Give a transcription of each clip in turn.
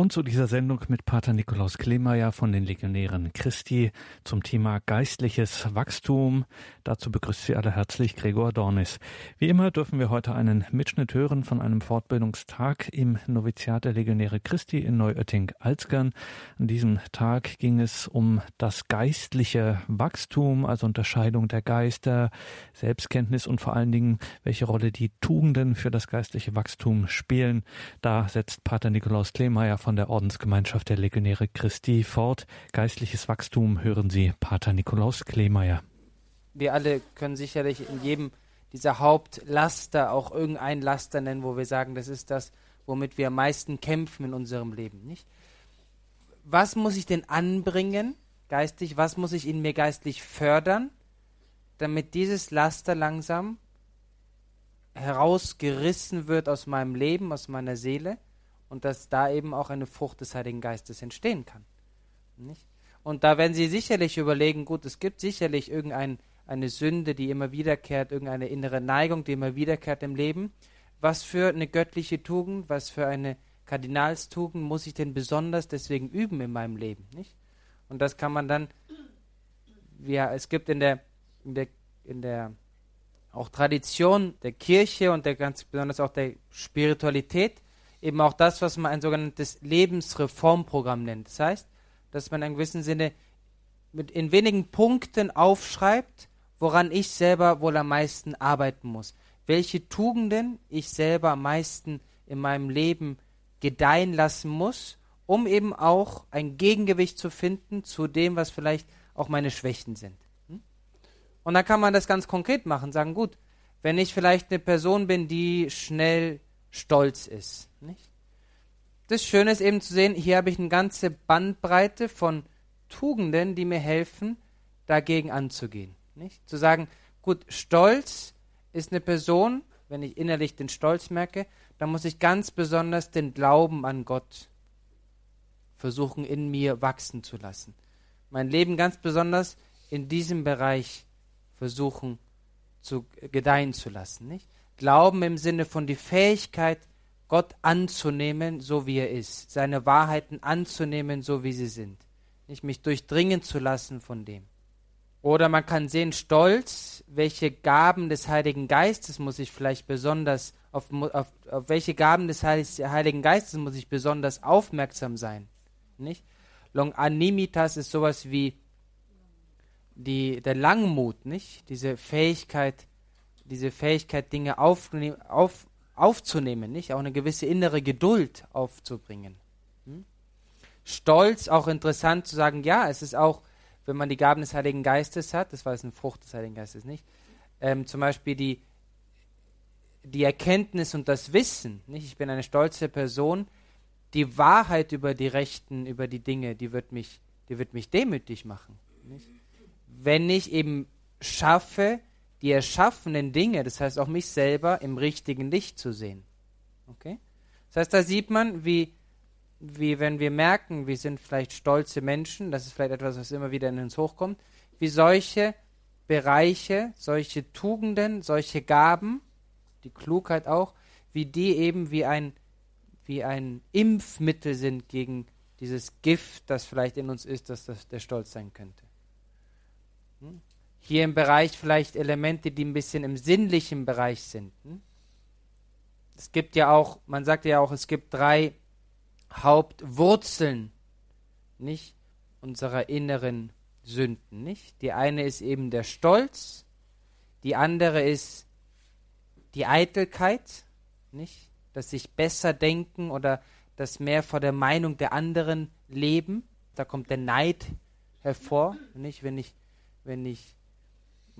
Und zu dieser Sendung mit Pater Nikolaus Klemeyer von den Legionären Christi zum Thema geistliches Wachstum. Dazu begrüßt Sie alle herzlich Gregor Dornis. Wie immer dürfen wir heute einen Mitschnitt hören von einem Fortbildungstag im Noviziat der Legionäre Christi in Neuötting-Alzgern. An diesem Tag ging es um das geistliche Wachstum, also Unterscheidung der Geister, Selbstkenntnis und vor allen Dingen, welche Rolle die Tugenden für das geistliche Wachstum spielen. Da setzt Pater Nikolaus Klemeyer von der Ordensgemeinschaft der Legionäre Christi fort. Geistliches Wachstum hören Sie, Pater Nikolaus Kleemeyer. Wir alle können sicherlich in jedem dieser Hauptlaster auch irgendein Laster nennen, wo wir sagen, das ist das, womit wir am meisten kämpfen in unserem Leben, nicht? Was muss ich denn anbringen, geistig? Was muss ich in mir geistlich fördern, damit dieses Laster langsam herausgerissen wird aus meinem Leben, aus meiner Seele? Und dass da eben auch eine Frucht des Heiligen Geistes entstehen kann. Nicht? Und da werden Sie sicherlich überlegen, gut, es gibt sicherlich irgendeine Sünde, die immer wiederkehrt, irgendeine innere Neigung, die immer wiederkehrt im Leben. Was für eine göttliche Tugend, was für eine Kardinalstugend muss ich denn besonders deswegen üben in meinem Leben, nicht? Und das kann man dann, ja, es gibt in der, in der, in der auch Tradition der Kirche und der ganz besonders auch der Spiritualität eben auch das, was man ein sogenanntes Lebensreformprogramm nennt. Das heißt, dass man in gewissem Sinne mit in wenigen Punkten aufschreibt, woran ich selber wohl am meisten arbeiten muss. Welche Tugenden ich selber am meisten in meinem Leben gedeihen lassen muss, um eben auch ein Gegengewicht zu finden zu dem, was vielleicht auch meine Schwächen sind. Hm? Und dann kann man das ganz konkret machen, sagen, gut, wenn ich vielleicht eine Person bin, die schnell stolz ist. Nicht? Das Schöne ist eben zu sehen, hier habe ich eine ganze Bandbreite von Tugenden, die mir helfen, dagegen anzugehen. Nicht? Zu sagen, gut, Stolz ist eine Person, wenn ich innerlich den Stolz merke, dann muss ich ganz besonders den Glauben an Gott versuchen, in mir wachsen zu lassen. Mein Leben ganz besonders in diesem Bereich versuchen zu gedeihen zu lassen. Nicht? Glauben im Sinne von die Fähigkeit, Gott anzunehmen, so wie er ist, seine Wahrheiten anzunehmen, so wie sie sind, nicht mich durchdringen zu lassen von dem. Oder man kann sehen, Stolz, welche Gaben des Heiligen Geistes muss ich vielleicht besonders, auf, auf, auf welche Gaben des Heiligen Geistes muss ich besonders aufmerksam sein. Nicht? Longanimitas ist sowas wie die, der Langmut, nicht? Diese Fähigkeit, diese Fähigkeit, Dinge auf, auf, aufzunehmen, nicht? Auch eine gewisse innere Geduld aufzubringen. Hm? Stolz, auch interessant zu sagen, ja, es ist auch, wenn man die Gaben des Heiligen Geistes hat, das war jetzt eine Frucht des Heiligen Geistes nicht, ähm, zum Beispiel die, die Erkenntnis und das Wissen, nicht? Ich bin eine stolze Person, die Wahrheit über die Rechten, über die Dinge, die wird mich, die wird mich demütig machen. Nicht? Wenn ich eben schaffe, die erschaffenen Dinge, das heißt auch mich selber, im richtigen Licht zu sehen. Okay? Das heißt, da sieht man, wie, wie wenn wir merken, wir sind vielleicht stolze Menschen, das ist vielleicht etwas, was immer wieder in uns hochkommt, wie solche Bereiche, solche Tugenden, solche Gaben, die Klugheit auch, wie die eben wie ein, wie ein Impfmittel sind gegen dieses Gift, das vielleicht in uns ist, dass das der Stolz sein könnte. Hm? Hier im Bereich vielleicht Elemente, die ein bisschen im sinnlichen Bereich sind. Hm? Es gibt ja auch, man sagt ja auch, es gibt drei Hauptwurzeln, nicht? Unserer inneren Sünden, nicht? Die eine ist eben der Stolz, die andere ist die Eitelkeit, nicht? Dass sich besser denken oder das mehr vor der Meinung der anderen leben. Da kommt der Neid hervor, nicht? Wenn ich, wenn ich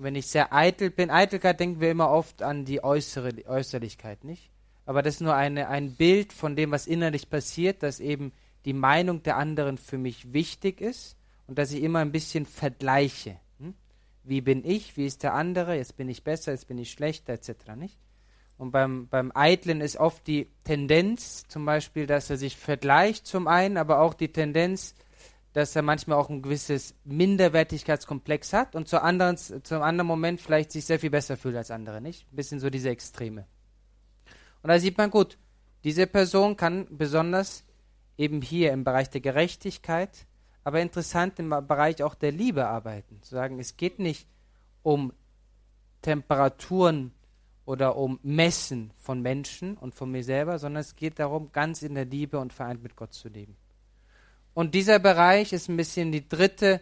wenn ich sehr eitel bin, Eitelkeit denken wir immer oft an die äußere Äußerlichkeit, nicht? Aber das ist nur eine, ein Bild von dem, was innerlich passiert, dass eben die Meinung der anderen für mich wichtig ist und dass ich immer ein bisschen vergleiche. Hm? Wie bin ich? Wie ist der andere? Jetzt bin ich besser, jetzt bin ich schlechter, etc. Nicht? Und beim, beim Eitlen ist oft die Tendenz, zum Beispiel, dass er sich vergleicht zum einen, aber auch die Tendenz, dass er manchmal auch ein gewisses Minderwertigkeitskomplex hat und zu anderen, zum anderen Moment vielleicht sich sehr viel besser fühlt als andere, nicht? Ein bisschen so diese Extreme. Und da sieht man gut, diese Person kann besonders eben hier im Bereich der Gerechtigkeit, aber interessant im Bereich auch der Liebe arbeiten. Zu sagen, es geht nicht um Temperaturen oder um Messen von Menschen und von mir selber, sondern es geht darum, ganz in der Liebe und vereint mit Gott zu leben. Und dieser Bereich ist ein bisschen die dritte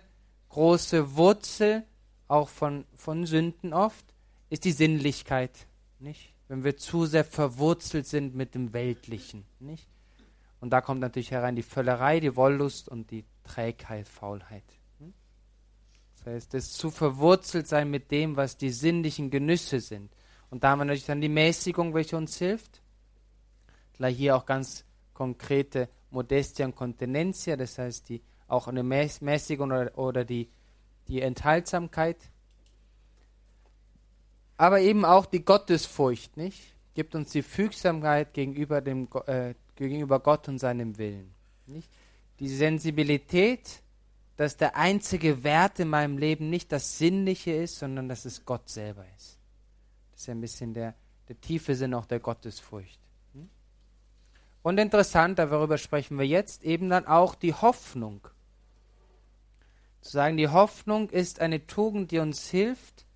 große Wurzel, auch von, von Sünden oft, ist die Sinnlichkeit, nicht? Wenn wir zu sehr verwurzelt sind mit dem Weltlichen, nicht? Und da kommt natürlich herein die Völlerei, die Wollust und die Trägheit, Faulheit. Hm? Das heißt, das zu verwurzelt sein mit dem, was die sinnlichen Genüsse sind. Und da haben wir natürlich dann die Mäßigung, welche uns hilft. Gleich hier auch ganz konkrete Modestia und Continentia, das heißt die, auch eine Mäßigung oder, oder die, die Enthaltsamkeit. Aber eben auch die Gottesfurcht, nicht? Gibt uns die Fügsamkeit gegenüber, dem, äh, gegenüber Gott und seinem Willen. Nicht? Die Sensibilität, dass der einzige Wert in meinem Leben nicht das Sinnliche ist, sondern dass es Gott selber ist. Das ist ja ein bisschen der, der tiefe Sinn auch der Gottesfurcht. Und interessant, darüber sprechen wir jetzt, eben dann auch die Hoffnung. Zu sagen, die Hoffnung ist eine Tugend, die uns hilft,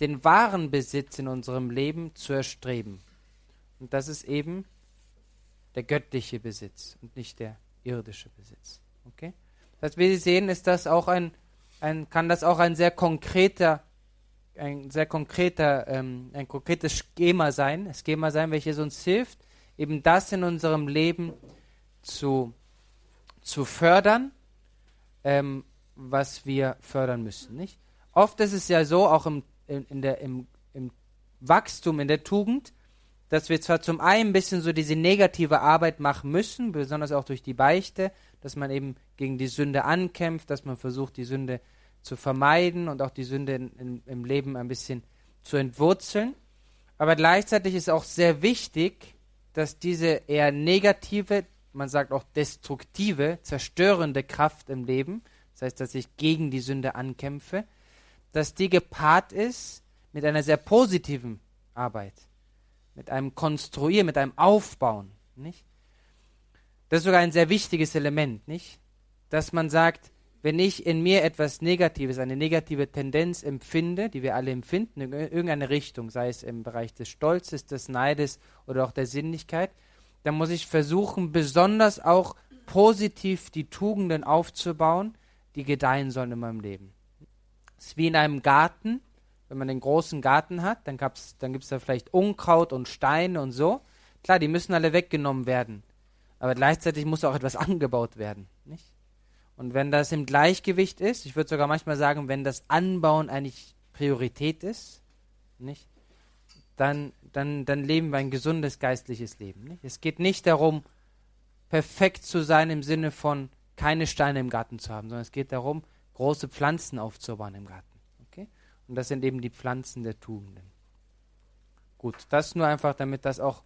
den wahren Besitz in unserem Leben zu erstreben. Und das ist eben der göttliche Besitz und nicht der irdische Besitz. Okay? Das heißt, wie Sie sehen, ist das auch ein, ein kann das auch ein sehr konkreter, ein sehr konkreter, ähm, ein konkretes Schema sein, ein Schema sein, welches uns hilft, eben das in unserem Leben zu, zu fördern, ähm, was wir fördern müssen. Nicht? Oft ist es ja so, auch im, in, in der, im, im Wachstum, in der Tugend, dass wir zwar zum einen ein bisschen so diese negative Arbeit machen müssen, besonders auch durch die Beichte, dass man eben gegen die Sünde ankämpft, dass man versucht, die Sünde zu vermeiden und auch die Sünde in, in, im Leben ein bisschen zu entwurzeln. Aber gleichzeitig ist auch sehr wichtig, dass diese eher negative, man sagt auch destruktive, zerstörende Kraft im Leben, das heißt, dass ich gegen die Sünde ankämpfe, dass die gepaart ist mit einer sehr positiven Arbeit, mit einem Konstruieren, mit einem Aufbauen, nicht? Das ist sogar ein sehr wichtiges Element, nicht? Dass man sagt, wenn ich in mir etwas Negatives, eine negative Tendenz empfinde, die wir alle empfinden, in irgendeine Richtung, sei es im Bereich des Stolzes, des Neides oder auch der Sinnlichkeit, dann muss ich versuchen, besonders auch positiv die Tugenden aufzubauen, die gedeihen sollen in meinem Leben. Es ist wie in einem Garten, wenn man einen großen Garten hat, dann, dann gibt es da vielleicht Unkraut und Steine und so. Klar, die müssen alle weggenommen werden. Aber gleichzeitig muss auch etwas angebaut werden. Nicht? Und wenn das im Gleichgewicht ist, ich würde sogar manchmal sagen, wenn das Anbauen eigentlich Priorität ist, nicht, dann, dann, dann leben wir ein gesundes geistliches Leben. Nicht? Es geht nicht darum, perfekt zu sein im Sinne von keine Steine im Garten zu haben, sondern es geht darum, große Pflanzen aufzubauen im Garten. Okay? Und das sind eben die Pflanzen der Tugenden. Gut, das nur einfach, damit das auch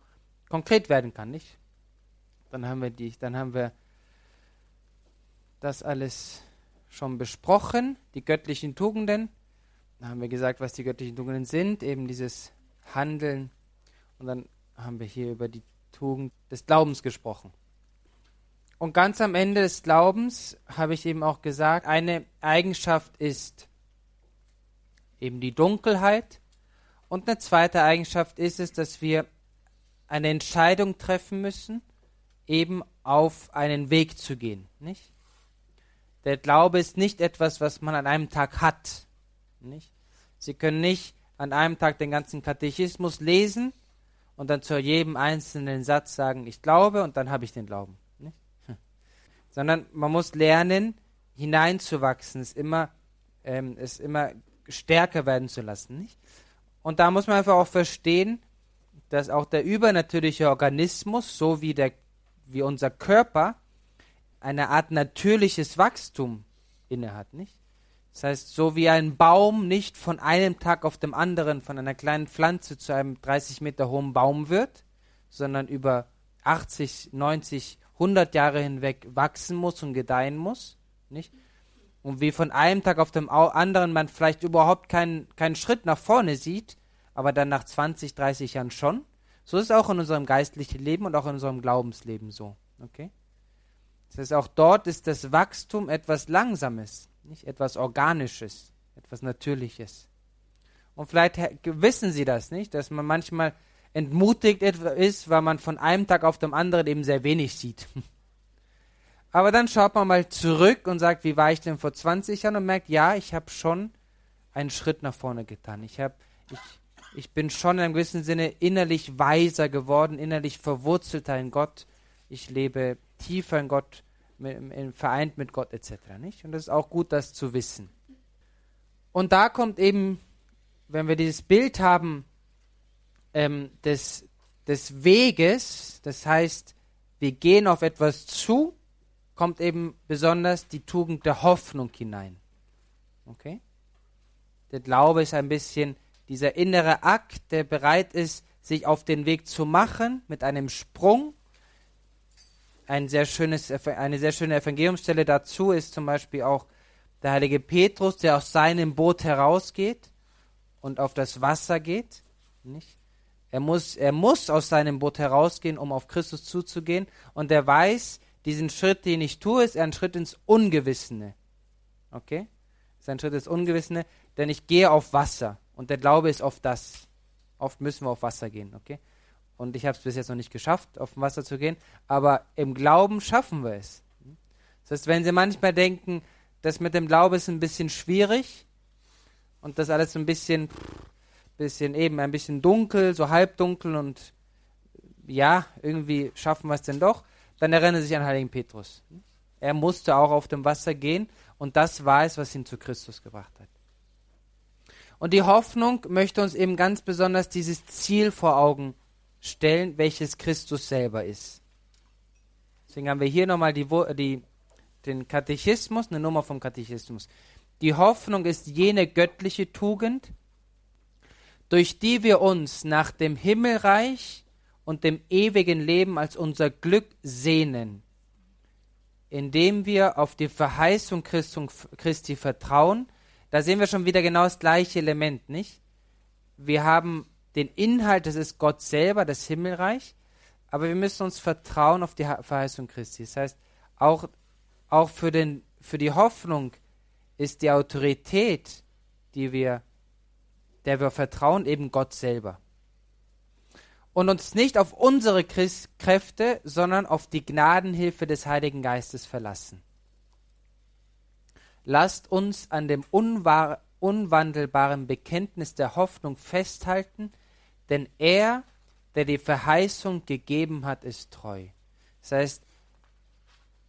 konkret werden kann, nicht? Dann haben wir die, dann haben wir das alles schon besprochen, die göttlichen Tugenden. Da haben wir gesagt, was die göttlichen Tugenden sind, eben dieses Handeln. Und dann haben wir hier über die Tugend des Glaubens gesprochen. Und ganz am Ende des Glaubens habe ich eben auch gesagt, eine Eigenschaft ist eben die Dunkelheit. Und eine zweite Eigenschaft ist es, dass wir eine Entscheidung treffen müssen, eben auf einen Weg zu gehen. Nicht? Der Glaube ist nicht etwas, was man an einem Tag hat. Nicht? Sie können nicht an einem Tag den ganzen Katechismus lesen und dann zu jedem einzelnen Satz sagen, ich glaube und dann habe ich den Glauben. Nicht? Sondern man muss lernen, hineinzuwachsen, es immer, ähm, es immer stärker werden zu lassen. Nicht? Und da muss man einfach auch verstehen, dass auch der übernatürliche Organismus, so wie, der, wie unser Körper, eine Art natürliches Wachstum innehat, nicht? Das heißt, so wie ein Baum nicht von einem Tag auf dem anderen von einer kleinen Pflanze zu einem 30 Meter hohen Baum wird, sondern über 80, 90, 100 Jahre hinweg wachsen muss und gedeihen muss, nicht? Und wie von einem Tag auf dem anderen man vielleicht überhaupt keinen, keinen Schritt nach vorne sieht, aber dann nach 20, 30 Jahren schon, so ist es auch in unserem geistlichen Leben und auch in unserem Glaubensleben so, okay? Das heißt, auch dort ist das Wachstum etwas Langsames, nicht etwas Organisches, etwas Natürliches. Und vielleicht wissen Sie das nicht, dass man manchmal entmutigt ist, weil man von einem Tag auf den anderen eben sehr wenig sieht. Aber dann schaut man mal zurück und sagt, wie war ich denn vor 20 Jahren und merkt, ja, ich habe schon einen Schritt nach vorne getan. Ich, hab, ich, ich bin schon in einem gewissen Sinne innerlich weiser geworden, innerlich verwurzelter in Gott. Ich lebe tiefer in Gott, mit, vereint mit Gott etc. Nicht? Und das ist auch gut, das zu wissen. Und da kommt eben, wenn wir dieses Bild haben ähm, des, des Weges, das heißt, wir gehen auf etwas zu, kommt eben besonders die Tugend der Hoffnung hinein. Okay? Der Glaube ist ein bisschen dieser innere Akt, der bereit ist, sich auf den Weg zu machen mit einem Sprung. Ein sehr schönes, eine sehr schöne Evangeliumsstelle dazu ist zum Beispiel auch der heilige Petrus, der aus seinem Boot herausgeht und auf das Wasser geht. Nicht? Er muss, er muss aus seinem Boot herausgehen, um auf Christus zuzugehen. Und er weiß, diesen Schritt, den ich tue, ist ein Schritt ins Ungewissene. Okay? Ist ein Schritt ins Ungewissene, denn ich gehe auf Wasser. Und der Glaube ist auf das. Oft müssen wir auf Wasser gehen, okay? Und ich habe es bis jetzt noch nicht geschafft, auf dem Wasser zu gehen, aber im Glauben schaffen wir es. Das heißt, wenn Sie manchmal denken, das mit dem Glauben ist ein bisschen schwierig und das alles ein bisschen, bisschen eben ein bisschen dunkel, so halbdunkel und ja, irgendwie schaffen wir es denn doch, dann erinnern Sie sich an Heiligen Petrus. Er musste auch auf dem Wasser gehen und das war es, was ihn zu Christus gebracht hat. Und die Hoffnung möchte uns eben ganz besonders dieses Ziel vor Augen stellen, welches Christus selber ist. Deswegen haben wir hier nochmal die, die, den Katechismus, eine Nummer vom Katechismus. Die Hoffnung ist jene göttliche Tugend, durch die wir uns nach dem Himmelreich und dem ewigen Leben als unser Glück sehnen, indem wir auf die Verheißung Christi vertrauen, da sehen wir schon wieder genau das gleiche Element, nicht? Wir haben den Inhalt, das ist Gott selber, das Himmelreich, aber wir müssen uns vertrauen auf die Verheißung Christi. Das heißt, auch, auch für, den, für die Hoffnung ist die Autorität, die wir, der wir vertrauen, eben Gott selber. Und uns nicht auf unsere Kräfte, sondern auf die Gnadenhilfe des Heiligen Geistes verlassen. Lasst uns an dem unwandelbaren Bekenntnis der Hoffnung festhalten, denn er, der die Verheißung gegeben hat, ist treu. Das heißt,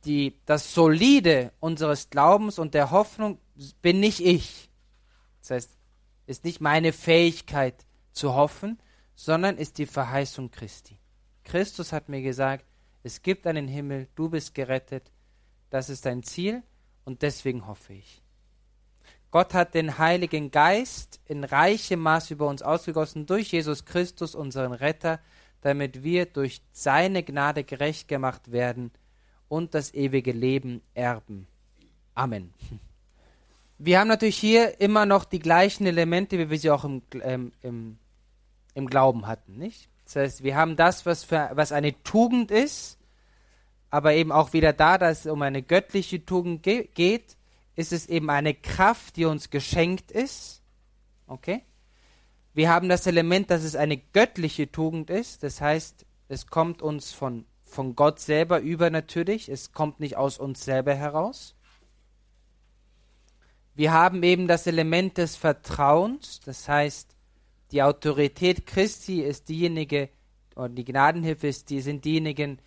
die, das Solide unseres Glaubens und der Hoffnung bin nicht ich. Das heißt, ist nicht meine Fähigkeit zu hoffen, sondern ist die Verheißung Christi. Christus hat mir gesagt, es gibt einen Himmel, du bist gerettet, das ist dein Ziel und deswegen hoffe ich. Gott hat den Heiligen Geist in reichem Maß über uns ausgegossen durch Jesus Christus, unseren Retter, damit wir durch seine Gnade gerecht gemacht werden und das ewige Leben erben. Amen. Wir haben natürlich hier immer noch die gleichen Elemente, wie wir sie auch im, ähm, im, im Glauben hatten, nicht? Das heißt, wir haben das, was, für, was eine Tugend ist, aber eben auch wieder da, dass es um eine göttliche Tugend ge geht, ist es eben eine Kraft, die uns geschenkt ist. Okay? Wir haben das Element, dass es eine göttliche Tugend ist. Das heißt, es kommt uns von, von Gott selber übernatürlich. Es kommt nicht aus uns selber heraus. Wir haben eben das Element des Vertrauens. Das heißt, die Autorität Christi ist diejenige, und die Gnadenhilfe ist, die sind diejenigen,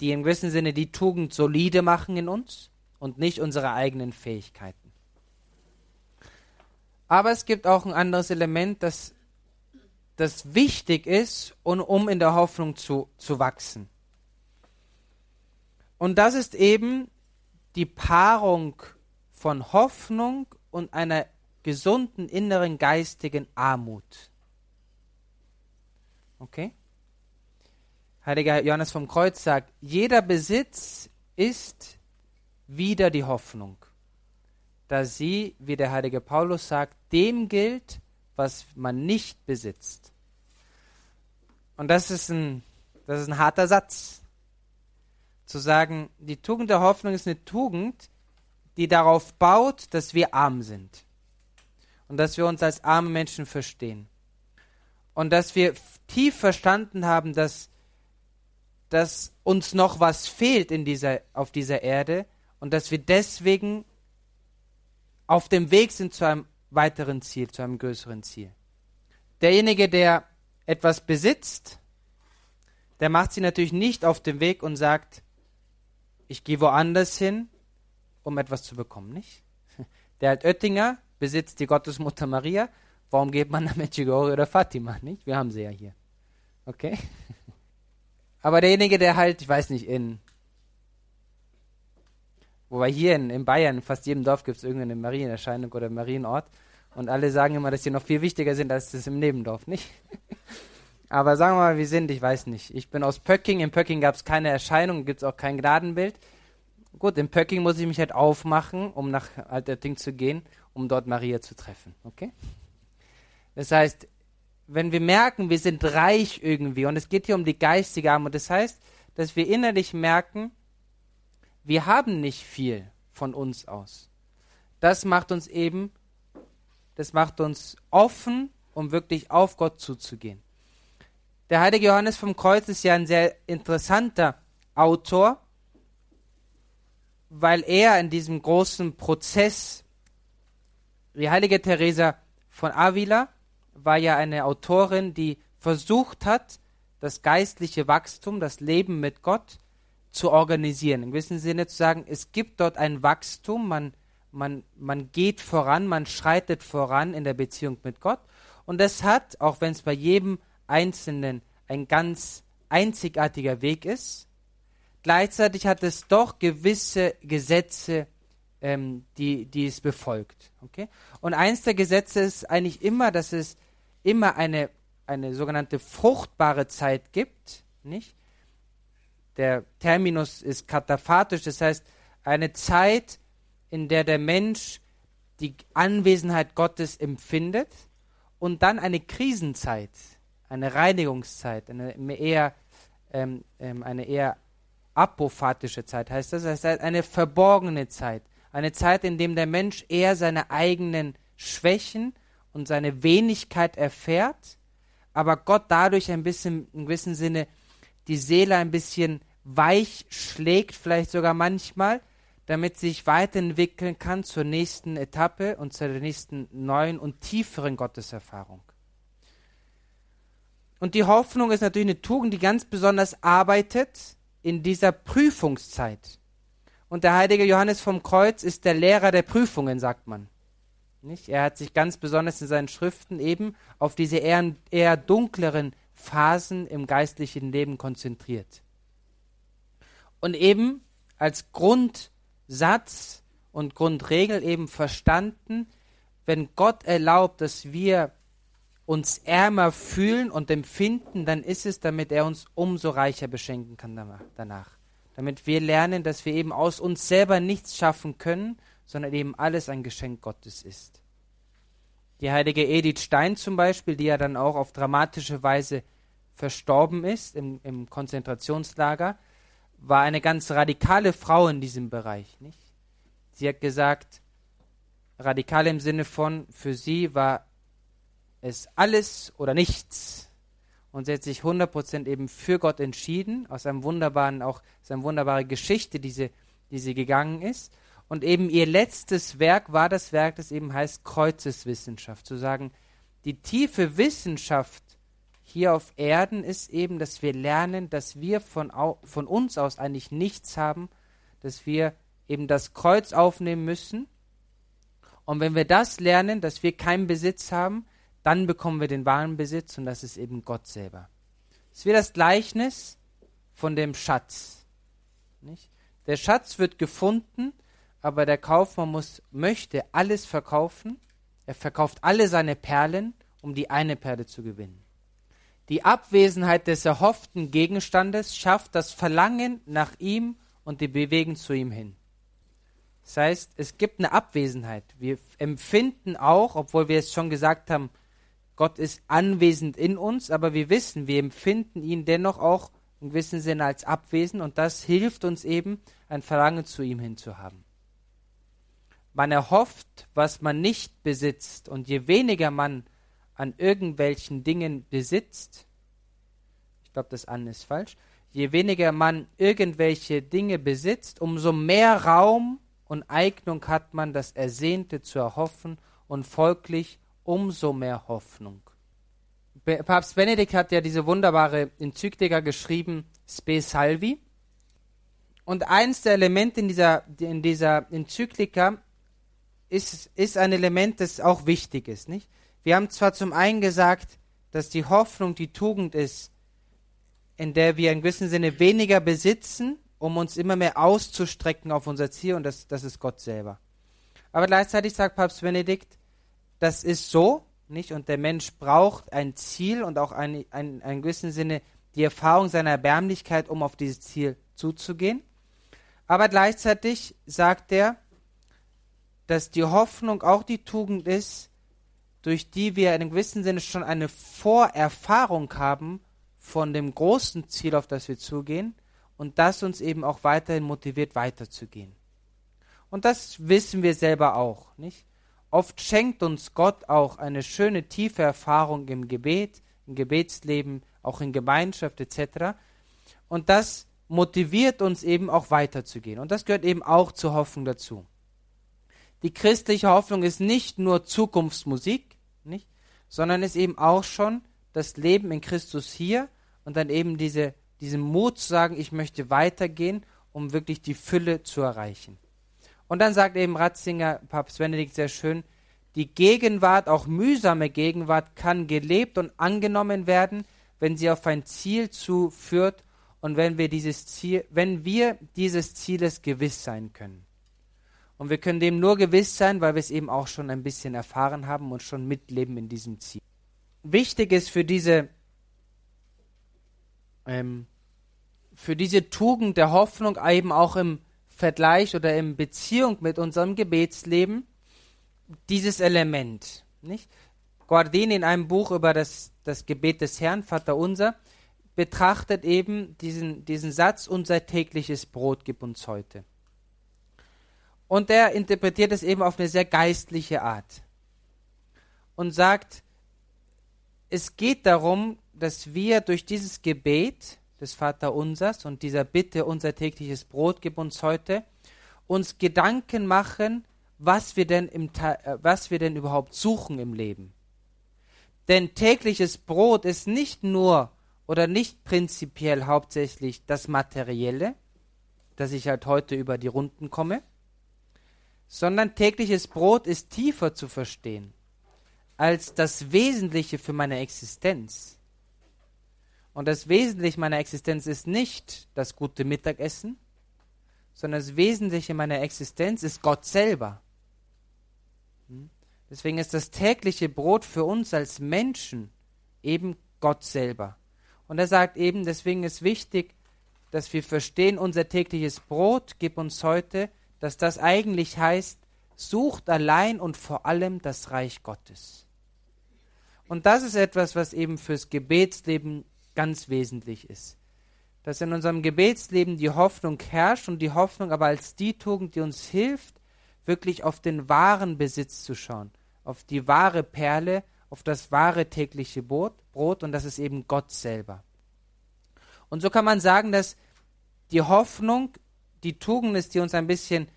die im gewissen Sinne die Tugend solide machen in uns und nicht unsere eigenen Fähigkeiten. Aber es gibt auch ein anderes Element, das, das wichtig ist, und, um in der Hoffnung zu, zu wachsen. Und das ist eben die Paarung von Hoffnung und einer gesunden inneren geistigen Armut. Okay? Heiliger Johannes vom Kreuz sagt, jeder Besitz ist wieder die Hoffnung, da sie, wie der heilige Paulus sagt, dem gilt, was man nicht besitzt. Und das ist ein, das ist ein harter Satz. zu sagen, die Tugend der Hoffnung ist eine Tugend, die darauf baut, dass wir arm sind und dass wir uns als arme Menschen verstehen und dass wir tief verstanden haben, dass, dass uns noch was fehlt in dieser, auf dieser Erde und dass wir deswegen auf dem Weg sind zu einem weiteren Ziel, zu einem größeren Ziel. Derjenige, der etwas besitzt, der macht sie natürlich nicht auf dem Weg und sagt, ich gehe woanders hin, um etwas zu bekommen, nicht? Der halt Oettinger besitzt die Gottesmutter Maria. Warum geht man nach Medjugorje oder Fatima, nicht? Wir haben sie ja hier. Okay? Aber derjenige, der halt, ich weiß nicht, in Wobei hier in, in Bayern, in fast jedem Dorf gibt es irgendeine Marienerscheinung oder Marienort. Und alle sagen immer, dass die noch viel wichtiger sind als das im Nebendorf, nicht? Aber sagen wir mal, wir sind, ich weiß nicht. Ich bin aus Pöcking. In Pöcking gab es keine Erscheinung, gibt es auch kein Gnadenbild. Gut, in Pöcking muss ich mich halt aufmachen, um nach Altötting zu gehen, um dort Maria zu treffen. Okay? Das heißt, wenn wir merken, wir sind reich irgendwie, und es geht hier um die geistige Armut, das heißt, dass wir innerlich merken, wir haben nicht viel von uns aus. Das macht uns eben, das macht uns offen, um wirklich auf Gott zuzugehen. Der heilige Johannes vom Kreuz ist ja ein sehr interessanter Autor, weil er in diesem großen Prozess, die heilige Teresa von Avila war ja eine Autorin, die versucht hat, das geistliche Wachstum, das Leben mit Gott zu organisieren. Im gewissen Sinne zu sagen, es gibt dort ein Wachstum, man, man, man geht voran, man schreitet voran in der Beziehung mit Gott. Und das hat, auch wenn es bei jedem Einzelnen ein ganz einzigartiger Weg ist, gleichzeitig hat es doch gewisse Gesetze, ähm, die, die es befolgt. Okay? Und eins der Gesetze ist eigentlich immer, dass es immer eine, eine sogenannte fruchtbare Zeit gibt, nicht? Der Terminus ist kataphatisch, das heißt eine Zeit, in der der Mensch die Anwesenheit Gottes empfindet und dann eine Krisenzeit, eine Reinigungszeit, eine eher, ähm, ähm, eine eher apophatische Zeit heißt das, das heißt eine verborgene Zeit, eine Zeit, in der der Mensch eher seine eigenen Schwächen und seine Wenigkeit erfährt, aber Gott dadurch ein bisschen, im gewissen Sinne, die Seele ein bisschen weich schlägt, vielleicht sogar manchmal, damit sie sich weiterentwickeln kann zur nächsten Etappe und zur nächsten neuen und tieferen Gotteserfahrung. Und die Hoffnung ist natürlich eine Tugend, die ganz besonders arbeitet in dieser Prüfungszeit. Und der heilige Johannes vom Kreuz ist der Lehrer der Prüfungen, sagt man. Nicht? Er hat sich ganz besonders in seinen Schriften eben auf diese eher, eher dunkleren Phasen im geistlichen Leben konzentriert. Und eben als Grundsatz und Grundregel eben verstanden, wenn Gott erlaubt, dass wir uns ärmer fühlen und empfinden, dann ist es, damit er uns umso reicher beschenken kann danach. Damit wir lernen, dass wir eben aus uns selber nichts schaffen können, sondern eben alles ein Geschenk Gottes ist. Die heilige Edith Stein zum Beispiel, die ja dann auch auf dramatische Weise verstorben ist im, im Konzentrationslager, war eine ganz radikale Frau in diesem Bereich. Nicht? Sie hat gesagt, radikal im Sinne von, für sie war es alles oder nichts. Und sie hat sich 100% eben für Gott entschieden, aus einem wunderbaren, auch aus einer wunderbaren Geschichte, die sie, die sie gegangen ist. Und eben ihr letztes Werk war das Werk, das eben heißt Kreuzeswissenschaft. Zu sagen, die tiefe Wissenschaft hier auf Erden ist eben, dass wir lernen, dass wir von, von uns aus eigentlich nichts haben, dass wir eben das Kreuz aufnehmen müssen. Und wenn wir das lernen, dass wir keinen Besitz haben, dann bekommen wir den wahren Besitz und das ist eben Gott selber. Es wie das Gleichnis von dem Schatz. Nicht? Der Schatz wird gefunden aber der Kaufmann muss, möchte alles verkaufen. Er verkauft alle seine Perlen, um die eine Perle zu gewinnen. Die Abwesenheit des erhofften Gegenstandes schafft das Verlangen nach ihm und die Bewegung zu ihm hin. Das heißt, es gibt eine Abwesenheit. Wir empfinden auch, obwohl wir es schon gesagt haben, Gott ist anwesend in uns, aber wir wissen, wir empfinden ihn dennoch auch in gewissem Sinne als abwesend und das hilft uns eben, ein Verlangen zu ihm hin zu haben. Man erhofft, was man nicht besitzt und je weniger man an irgendwelchen Dingen besitzt, ich glaube, das an ist falsch, je weniger man irgendwelche Dinge besitzt, umso mehr Raum und Eignung hat man, das Ersehnte zu erhoffen und folglich umso mehr Hoffnung. Papst Benedikt hat ja diese wunderbare Enzyklika geschrieben, Spe Salvi. Und eins der Elemente in dieser, in dieser Enzyklika ist, ist ein Element, das auch wichtig ist. Nicht? Wir haben zwar zum einen gesagt, dass die Hoffnung die Tugend ist, in der wir in gewissem Sinne weniger besitzen, um uns immer mehr auszustrecken auf unser Ziel, und das, das ist Gott selber. Aber gleichzeitig sagt Papst Benedikt, das ist so, nicht? Und der Mensch braucht ein Ziel und auch ein, ein, in gewissem Sinne die Erfahrung seiner Erbärmlichkeit, um auf dieses Ziel zuzugehen. Aber gleichzeitig sagt er, dass die Hoffnung auch die Tugend ist, durch die wir in einem gewissen Sinne schon eine Vorerfahrung haben von dem großen Ziel, auf das wir zugehen, und das uns eben auch weiterhin motiviert, weiterzugehen. Und das wissen wir selber auch, nicht? Oft schenkt uns Gott auch eine schöne, tiefe Erfahrung im Gebet, im Gebetsleben, auch in Gemeinschaft etc. Und das motiviert uns eben auch weiterzugehen. Und das gehört eben auch zur Hoffnung dazu. Die christliche Hoffnung ist nicht nur Zukunftsmusik, nicht, sondern ist eben auch schon das Leben in Christus hier und dann eben diese, diesen Mut zu sagen, ich möchte weitergehen, um wirklich die Fülle zu erreichen. Und dann sagt eben Ratzinger, Papst Benedikt sehr schön, die Gegenwart, auch mühsame Gegenwart, kann gelebt und angenommen werden, wenn sie auf ein Ziel zuführt und wenn wir dieses Ziel, wenn wir dieses Zieles gewiss sein können. Und wir können dem nur gewiss sein, weil wir es eben auch schon ein bisschen erfahren haben und schon mitleben in diesem Ziel. Wichtig ist für diese, ähm, für diese Tugend der Hoffnung eben auch im Vergleich oder in Beziehung mit unserem Gebetsleben dieses Element. Nicht? Guardini in einem Buch über das, das Gebet des Herrn, Vater unser, betrachtet eben diesen, diesen Satz, unser tägliches Brot gib uns heute. Und er interpretiert es eben auf eine sehr geistliche Art und sagt, es geht darum, dass wir durch dieses Gebet des Vaterunsers und dieser Bitte, unser tägliches Brot gib uns heute, uns Gedanken machen, was wir denn, im, äh, was wir denn überhaupt suchen im Leben. Denn tägliches Brot ist nicht nur oder nicht prinzipiell hauptsächlich das Materielle, dass ich halt heute über die Runden komme, sondern tägliches Brot ist tiefer zu verstehen als das Wesentliche für meine Existenz. Und das Wesentliche meiner Existenz ist nicht das gute Mittagessen, sondern das Wesentliche meiner Existenz ist Gott selber. Hm? Deswegen ist das tägliche Brot für uns als Menschen eben Gott selber. Und er sagt eben, deswegen ist wichtig, dass wir verstehen, unser tägliches Brot gib uns heute, dass das eigentlich heißt, sucht allein und vor allem das Reich Gottes. Und das ist etwas, was eben fürs Gebetsleben ganz wesentlich ist. Dass in unserem Gebetsleben die Hoffnung herrscht und die Hoffnung aber als die Tugend, die uns hilft, wirklich auf den wahren Besitz zu schauen, auf die wahre Perle, auf das wahre tägliche Brot, und das ist eben Gott selber. Und so kann man sagen, dass die Hoffnung die Tugend ist, die uns ein bisschen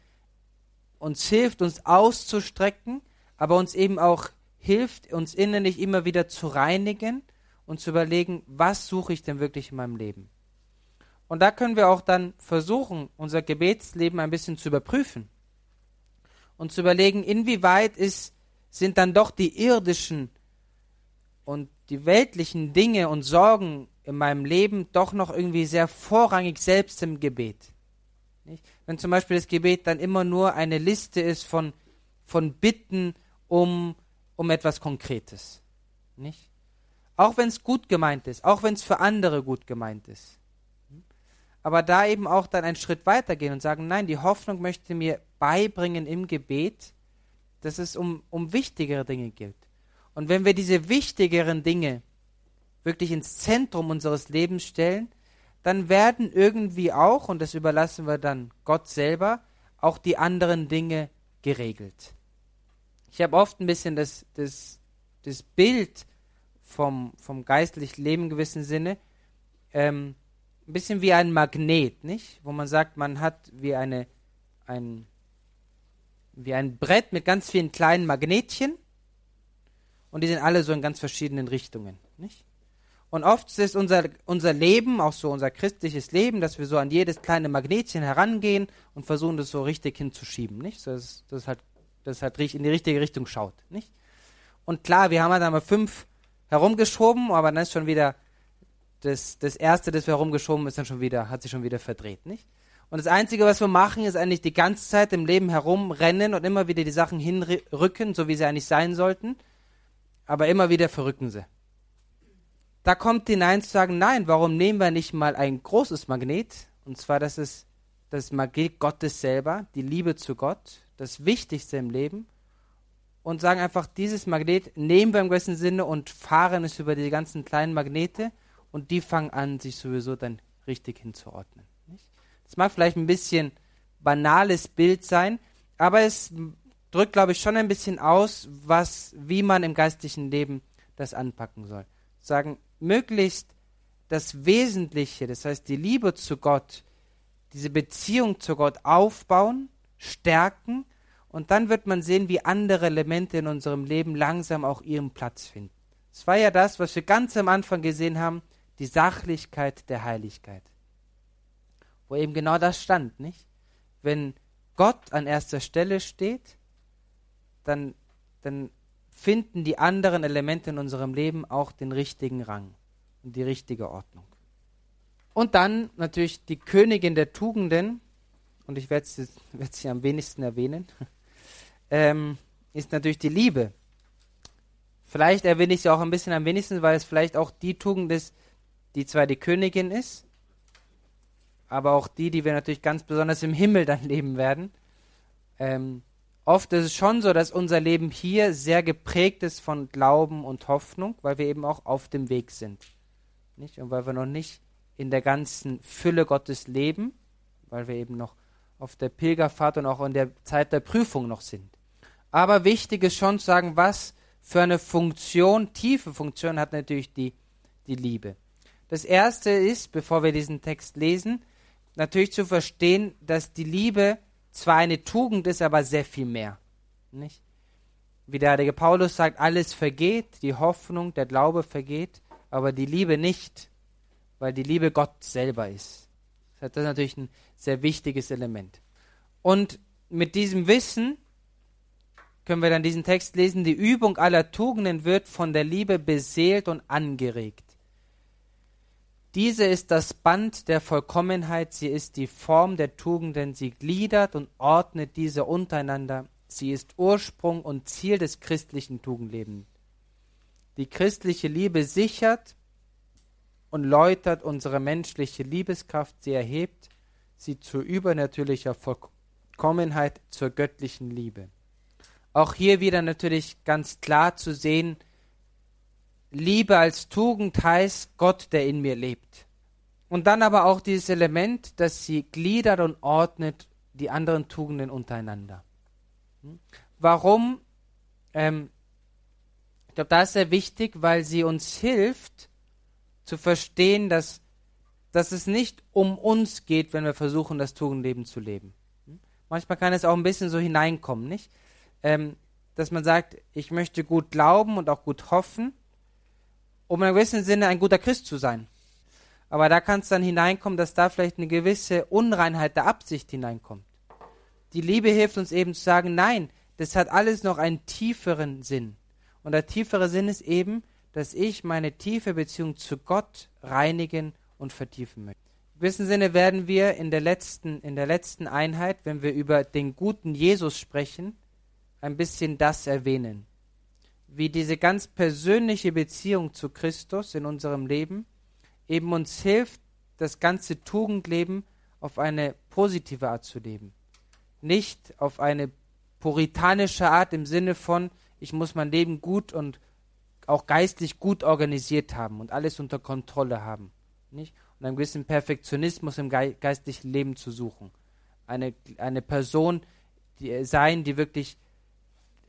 uns hilft, uns auszustrecken, aber uns eben auch hilft, uns innerlich immer wieder zu reinigen und zu überlegen, was suche ich denn wirklich in meinem Leben. Und da können wir auch dann versuchen, unser Gebetsleben ein bisschen zu überprüfen und zu überlegen, inwieweit ist, sind dann doch die irdischen und die weltlichen Dinge und Sorgen in meinem Leben doch noch irgendwie sehr vorrangig selbst im Gebet. Nicht? Wenn zum Beispiel das Gebet dann immer nur eine Liste ist von, von Bitten um, um etwas Konkretes. Nicht? Auch wenn es gut gemeint ist, auch wenn es für andere gut gemeint ist. Aber da eben auch dann einen Schritt weitergehen und sagen, nein, die Hoffnung möchte mir beibringen im Gebet, dass es um, um wichtigere Dinge geht. Und wenn wir diese wichtigeren Dinge wirklich ins Zentrum unseres Lebens stellen, dann werden irgendwie auch, und das überlassen wir dann Gott selber, auch die anderen Dinge geregelt. Ich habe oft ein bisschen das, das, das Bild vom, vom geistlichen Leben in gewissem Sinne, ähm, ein bisschen wie ein Magnet, nicht? Wo man sagt, man hat wie eine, ein, wie ein Brett mit ganz vielen kleinen Magnetchen und die sind alle so in ganz verschiedenen Richtungen, nicht? Und oft ist unser, unser Leben, auch so unser christliches Leben, dass wir so an jedes kleine Magnetchen herangehen und versuchen, das so richtig hinzuschieben, nicht? So, dass das halt, das halt in die richtige Richtung schaut, nicht? Und klar, wir haben halt einmal fünf herumgeschoben, aber dann ist schon wieder das, das erste, das wir herumgeschoben, ist dann schon wieder, hat sich schon wieder verdreht, nicht? Und das Einzige, was wir machen, ist eigentlich die ganze Zeit im Leben herumrennen und immer wieder die Sachen hinrücken, so wie sie eigentlich sein sollten. Aber immer wieder verrücken sie. Da kommt hinein zu sagen, nein, warum nehmen wir nicht mal ein großes Magnet? Und zwar, das ist das Magnet Gottes selber, die Liebe zu Gott, das Wichtigste im Leben. Und sagen einfach, dieses Magnet nehmen wir im gewissen Sinne und fahren es über die ganzen kleinen Magnete und die fangen an, sich sowieso dann richtig hinzuordnen. Das mag vielleicht ein bisschen banales Bild sein, aber es drückt, glaube ich, schon ein bisschen aus, was, wie man im geistlichen Leben das anpacken soll. Sagen, möglichst das Wesentliche, das heißt die Liebe zu Gott, diese Beziehung zu Gott aufbauen, stärken und dann wird man sehen, wie andere Elemente in unserem Leben langsam auch ihren Platz finden. Es war ja das, was wir ganz am Anfang gesehen haben, die Sachlichkeit der Heiligkeit. Wo eben genau das stand, nicht? Wenn Gott an erster Stelle steht, dann, dann finden die anderen Elemente in unserem Leben auch den richtigen Rang und die richtige Ordnung. Und dann natürlich die Königin der Tugenden, und ich werde sie, werd sie am wenigsten erwähnen, ähm, ist natürlich die Liebe. Vielleicht erwähne ich sie auch ein bisschen am wenigsten, weil es vielleicht auch die Tugend ist, die zwar die Königin ist, aber auch die, die wir natürlich ganz besonders im Himmel dann leben werden. Ähm, oft ist es schon so, dass unser Leben hier sehr geprägt ist von Glauben und Hoffnung, weil wir eben auch auf dem Weg sind. Nicht? Und weil wir noch nicht in der ganzen Fülle Gottes leben, weil wir eben noch auf der Pilgerfahrt und auch in der Zeit der Prüfung noch sind. Aber wichtig ist schon zu sagen, was für eine Funktion, tiefe Funktion hat natürlich die, die Liebe. Das erste ist, bevor wir diesen Text lesen, natürlich zu verstehen, dass die Liebe zwar eine Tugend ist, aber sehr viel mehr. Nicht? Wie der heilige Paulus sagt, alles vergeht, die Hoffnung, der Glaube vergeht, aber die Liebe nicht, weil die Liebe Gott selber ist. Das ist natürlich ein sehr wichtiges Element. Und mit diesem Wissen können wir dann diesen Text lesen, die Übung aller Tugenden wird von der Liebe beseelt und angeregt. Diese ist das Band der Vollkommenheit, sie ist die Form der Tugenden, sie gliedert und ordnet diese untereinander, sie ist Ursprung und Ziel des christlichen Tugendlebens. Die christliche Liebe sichert und läutert unsere menschliche Liebeskraft, sie erhebt sie zu übernatürlicher Vollkommenheit, zur göttlichen Liebe. Auch hier wieder natürlich ganz klar zu sehen, Liebe als Tugend heißt Gott, der in mir lebt. Und dann aber auch dieses Element, dass sie gliedert und ordnet die anderen Tugenden untereinander. Hm? Warum? Ähm, ich glaube, da ist sehr wichtig, weil sie uns hilft zu verstehen, dass, dass es nicht um uns geht, wenn wir versuchen, das Tugendleben zu leben. Hm? Manchmal kann es auch ein bisschen so hineinkommen, nicht? Ähm, dass man sagt, ich möchte gut glauben und auch gut hoffen, um in einem gewissen Sinne ein guter Christ zu sein. Aber da kann es dann hineinkommen, dass da vielleicht eine gewisse Unreinheit der Absicht hineinkommt. Die Liebe hilft uns eben zu sagen, nein, das hat alles noch einen tieferen Sinn. Und der tiefere Sinn ist eben, dass ich meine tiefe Beziehung zu Gott reinigen und vertiefen möchte. In gewissem Sinne werden wir in der letzten, in der letzten Einheit, wenn wir über den guten Jesus sprechen, ein bisschen das erwähnen wie diese ganz persönliche Beziehung zu Christus in unserem Leben eben uns hilft, das ganze Tugendleben auf eine positive Art zu leben. Nicht auf eine puritanische Art im Sinne von, ich muss mein Leben gut und auch geistlich gut organisiert haben und alles unter Kontrolle haben. Nicht? und einem gewissen Perfektionismus im geistlichen Leben zu suchen. Eine, eine Person die, äh, sein, die wirklich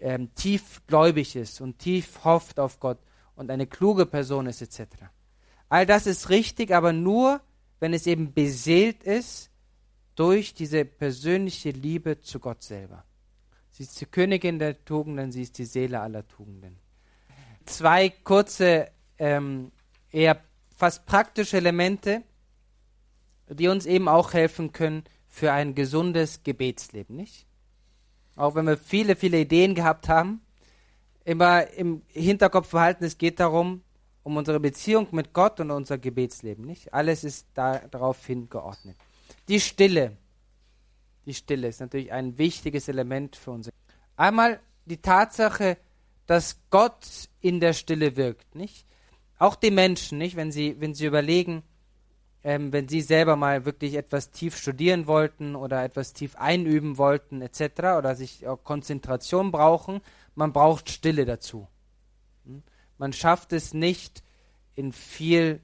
ähm, tiefgläubig ist und tief hofft auf Gott und eine kluge Person ist etc. All das ist richtig, aber nur, wenn es eben beseelt ist durch diese persönliche Liebe zu Gott selber. Sie ist die Königin der Tugenden, sie ist die Seele aller Tugenden. Zwei kurze, ähm, eher fast praktische Elemente, die uns eben auch helfen können für ein gesundes Gebetsleben, nicht? Auch wenn wir viele, viele Ideen gehabt haben, immer im Hinterkopf behalten, es geht darum, um unsere Beziehung mit Gott und unser Gebetsleben, nicht? Alles ist da, darauf hingeordnet. Die Stille. Die Stille ist natürlich ein wichtiges Element für uns. Einmal die Tatsache, dass Gott in der Stille wirkt, nicht? Auch die Menschen, nicht? Wenn sie, wenn sie überlegen, ähm, wenn sie selber mal wirklich etwas tief studieren wollten oder etwas tief einüben wollten, etc., oder sich Konzentration brauchen, man braucht Stille dazu. Hm? Man schafft es nicht in viel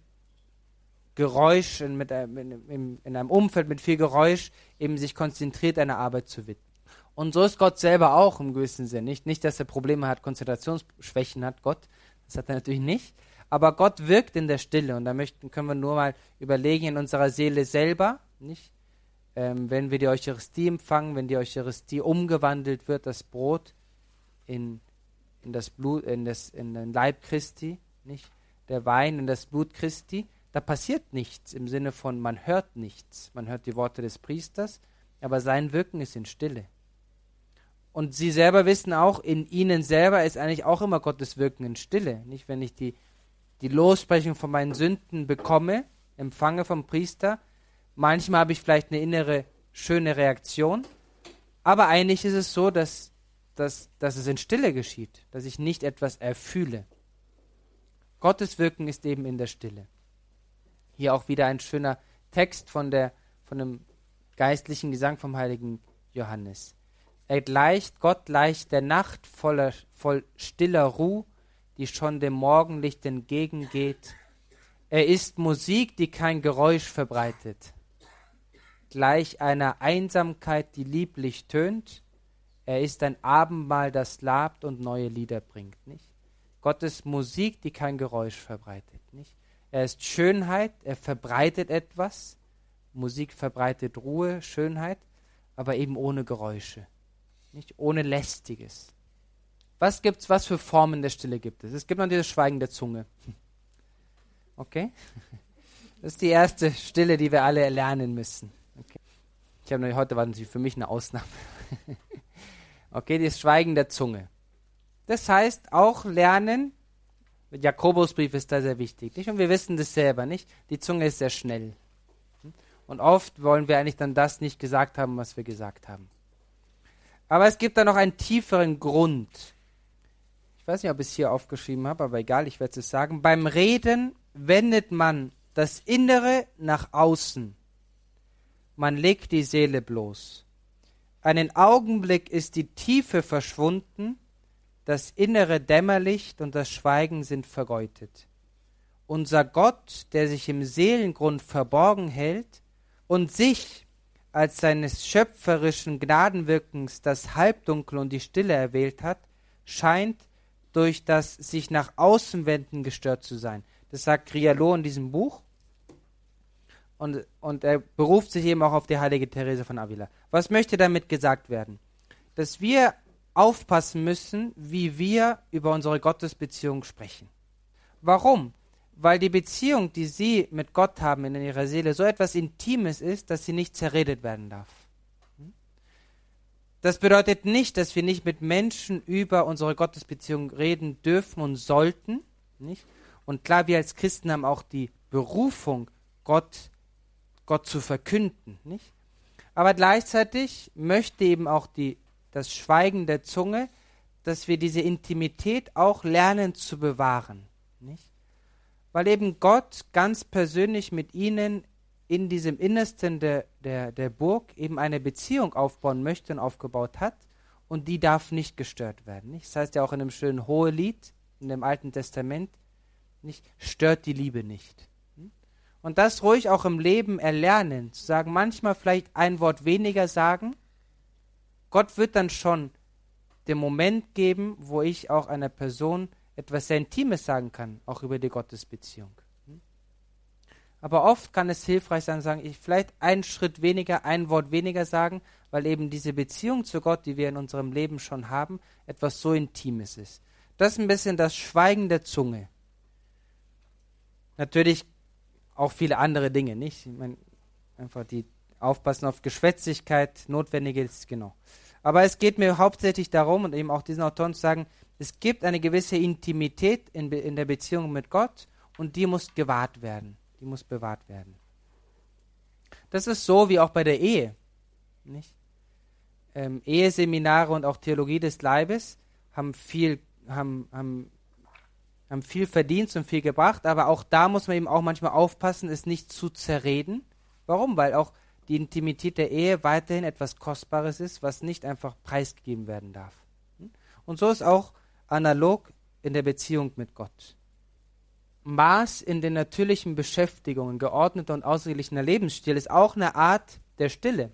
Geräusch, in, mit, in, in, in einem Umfeld mit viel Geräusch, eben sich konzentriert einer Arbeit zu widmen. Und so ist Gott selber auch im gewissen Sinn. Nicht, nicht, dass er Probleme hat, Konzentrationsschwächen hat, Gott. Das hat er natürlich nicht. Aber Gott wirkt in der Stille. Und da möchten, können wir nur mal überlegen in unserer Seele selber, nicht? Ähm, wenn wir die Eucharistie empfangen, wenn die Eucharistie umgewandelt wird, das Brot in, in das Blut, in, das, in den Leib Christi, nicht? Der Wein in das Blut Christi, da passiert nichts im Sinne von, man hört nichts. Man hört die Worte des Priesters, aber sein Wirken ist in Stille. Und sie selber wissen auch, in ihnen selber ist eigentlich auch immer Gottes Wirken in Stille. Nicht, wenn ich die, die Losbrechung von meinen Sünden bekomme, empfange vom Priester. Manchmal habe ich vielleicht eine innere schöne Reaktion, aber eigentlich ist es so, dass dass, dass es in Stille geschieht, dass ich nicht etwas erfühle. Gottes Wirken ist eben in der Stille. Hier auch wieder ein schöner Text von, der, von dem geistlichen Gesang vom heiligen Johannes. Er gleicht, Gott gleicht der Nacht voller, voll stiller Ruh, die schon dem Morgenlicht entgegengeht. Er ist Musik, die kein Geräusch verbreitet. Gleich einer Einsamkeit, die lieblich tönt, er ist ein Abendmahl, das labt und neue Lieder bringt, nicht? Gottes Musik, die kein Geräusch verbreitet, nicht? Er ist Schönheit, er verbreitet etwas. Musik verbreitet Ruhe, Schönheit, aber eben ohne Geräusche, nicht ohne lästiges. Was gibt's, was für Formen der Stille gibt es? Es gibt noch dieses Schweigen der Zunge. Okay? Das ist die erste Stille, die wir alle lernen müssen. Okay. Ich habe heute war natürlich für mich eine Ausnahme. Okay, das Schweigen der Zunge. Das heißt auch lernen, Jakobusbrief ist da sehr wichtig, nicht? Und wir wissen das selber, nicht? Die Zunge ist sehr schnell. Und oft wollen wir eigentlich dann das nicht gesagt haben, was wir gesagt haben. Aber es gibt da noch einen tieferen Grund. Ich weiß nicht, ob ich es hier aufgeschrieben habe, aber egal, ich werde es sagen. Beim Reden wendet man das Innere nach außen. Man legt die Seele bloß. Einen Augenblick ist die Tiefe verschwunden, das innere Dämmerlicht und das Schweigen sind vergeutet. Unser Gott, der sich im Seelengrund verborgen hält und sich als seines schöpferischen Gnadenwirkens das Halbdunkel und die Stille erwählt hat, scheint durch das sich nach außen wenden gestört zu sein. Das sagt Rialo in diesem Buch und, und er beruft sich eben auch auf die heilige Therese von Avila. Was möchte damit gesagt werden? Dass wir aufpassen müssen, wie wir über unsere Gottesbeziehung sprechen. Warum? Weil die Beziehung, die Sie mit Gott haben in Ihrer Seele, so etwas Intimes ist, dass sie nicht zerredet werden darf. Das bedeutet nicht, dass wir nicht mit Menschen über unsere Gottesbeziehung reden dürfen und sollten. Nicht? Und klar, wir als Christen haben auch die Berufung, Gott Gott zu verkünden, nicht? Aber gleichzeitig möchte eben auch die, das Schweigen der Zunge, dass wir diese Intimität auch lernen zu bewahren, nicht? Weil eben Gott ganz persönlich mit ihnen in diesem Innersten der, der, der Burg eben eine Beziehung aufbauen möchte und aufgebaut hat und die darf nicht gestört werden. Nicht? Das heißt ja auch in einem schönen Hohelied in dem Alten Testament, nicht stört die Liebe nicht. Und das ruhig auch im Leben erlernen, zu sagen, manchmal vielleicht ein Wort weniger sagen. Gott wird dann schon den Moment geben, wo ich auch einer Person etwas sehr Intimes sagen kann, auch über die Gottesbeziehung. Aber oft kann es hilfreich sein, sagen, ich vielleicht einen Schritt weniger, ein Wort weniger sagen, weil eben diese Beziehung zu Gott, die wir in unserem Leben schon haben, etwas so Intimes ist. Das ist ein bisschen das Schweigen der Zunge. Natürlich auch viele andere Dinge, nicht? Ich meine, einfach die Aufpassen auf Geschwätzigkeit, notwendig ist, genau. Aber es geht mir hauptsächlich darum, und eben auch diesen Autoren zu sagen, es gibt eine gewisse Intimität in, in der Beziehung mit Gott und die muss gewahrt werden. Die muss bewahrt werden. Das ist so wie auch bei der Ehe. Nicht? Ähm, Eheseminare und auch Theologie des Leibes haben viel, haben, haben, haben viel verdient und viel gebracht, aber auch da muss man eben auch manchmal aufpassen, es nicht zu zerreden. Warum? Weil auch die Intimität der Ehe weiterhin etwas Kostbares ist, was nicht einfach preisgegeben werden darf. Und so ist auch analog in der Beziehung mit Gott. Maß in den natürlichen Beschäftigungen, geordneter und ausgeglichener Lebensstil ist auch eine Art der Stille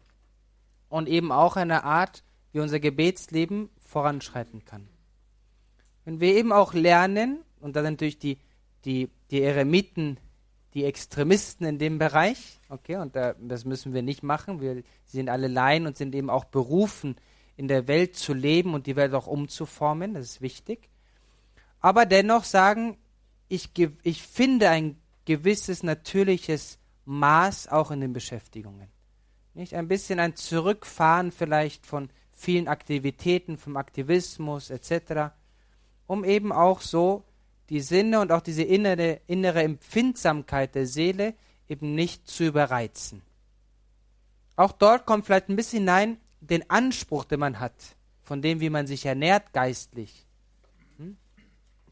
und eben auch eine Art, wie unser Gebetsleben voranschreiten kann. Wenn wir eben auch lernen, und da sind natürlich die, die, die Eremiten die Extremisten in dem Bereich, okay, und da, das müssen wir nicht machen. Wir sind alle Laien und sind eben auch berufen, in der Welt zu leben und die Welt auch umzuformen, das ist wichtig. Aber dennoch sagen, ich, ich finde ein gewisses natürliches Maß auch in den Beschäftigungen. Nicht ein bisschen ein Zurückfahren vielleicht von vielen Aktivitäten, vom Aktivismus etc., um eben auch so die Sinne und auch diese innere, innere Empfindsamkeit der Seele eben nicht zu überreizen. Auch dort kommt vielleicht ein bisschen hinein den Anspruch, den man hat, von dem, wie man sich ernährt geistlich.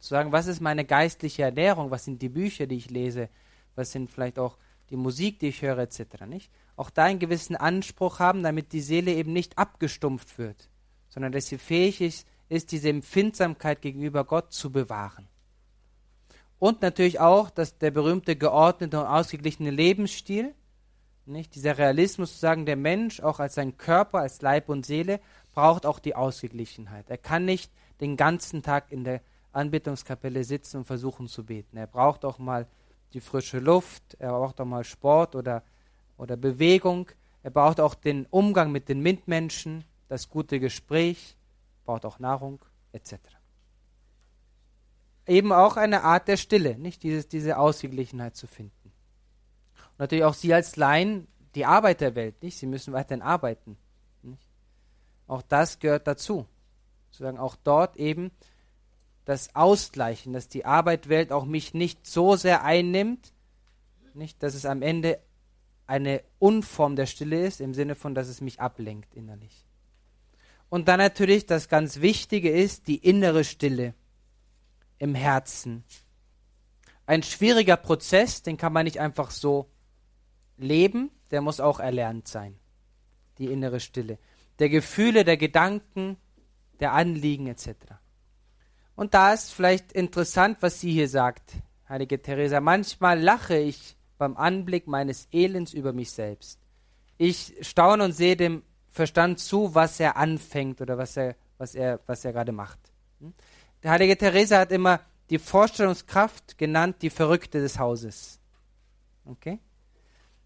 Zu sagen, was ist meine geistliche Ernährung, was sind die Bücher, die ich lese, was sind vielleicht auch die Musik, die ich höre, etc. Nicht? Auch da einen gewissen Anspruch haben, damit die Seele eben nicht abgestumpft wird, sondern dass sie fähig ist, ist diese Empfindsamkeit gegenüber Gott zu bewahren. Und natürlich auch dass der berühmte geordnete und ausgeglichene Lebensstil, nicht? dieser Realismus zu sagen, der Mensch auch als sein Körper, als Leib und Seele, braucht auch die Ausgeglichenheit. Er kann nicht den ganzen Tag in der Anbetungskapelle sitzen und versuchen zu beten. Er braucht auch mal die frische Luft, er braucht auch mal Sport oder, oder Bewegung, er braucht auch den Umgang mit den Mitmenschen, das gute Gespräch, braucht auch Nahrung etc eben auch eine Art der Stille, nicht Dieses, diese Ausgeglichenheit zu finden. Und natürlich auch Sie als Laien, die Arbeiterwelt, nicht? Sie müssen weiterhin arbeiten. Nicht? Auch das gehört dazu. Sozusagen auch dort eben das Ausgleichen, dass die Arbeitwelt auch mich nicht so sehr einnimmt, nicht, dass es am Ende eine Unform der Stille ist, im Sinne von, dass es mich ablenkt innerlich. Und dann natürlich das ganz Wichtige ist, die innere Stille im Herzen. Ein schwieriger Prozess, den kann man nicht einfach so leben, der muss auch erlernt sein. Die innere Stille. Der Gefühle, der Gedanken, der Anliegen etc. Und da ist vielleicht interessant, was sie hier sagt, heilige Theresa. Manchmal lache ich beim Anblick meines Elends über mich selbst. Ich staune und sehe dem Verstand zu, was er anfängt oder was er, was er, was er gerade macht. Hm? Der heilige Therese hat immer die Vorstellungskraft genannt, die Verrückte des Hauses. Okay?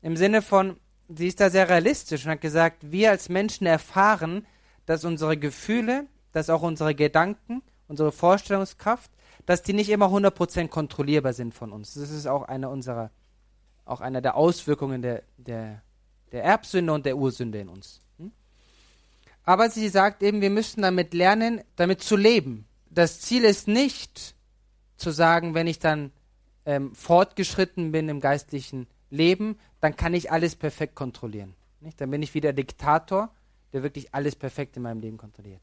Im Sinne von, sie ist da sehr realistisch und hat gesagt, wir als Menschen erfahren, dass unsere Gefühle, dass auch unsere Gedanken, unsere Vorstellungskraft, dass die nicht immer 100% kontrollierbar sind von uns. Das ist auch eine unserer, auch einer der Auswirkungen der, der, der Erbsünde und der Ursünde in uns. Hm? Aber sie sagt eben, wir müssen damit lernen, damit zu leben das Ziel ist nicht zu sagen, wenn ich dann ähm, fortgeschritten bin im geistlichen Leben, dann kann ich alles perfekt kontrollieren. Nicht? Dann bin ich wieder Diktator, der wirklich alles perfekt in meinem Leben kontrolliert.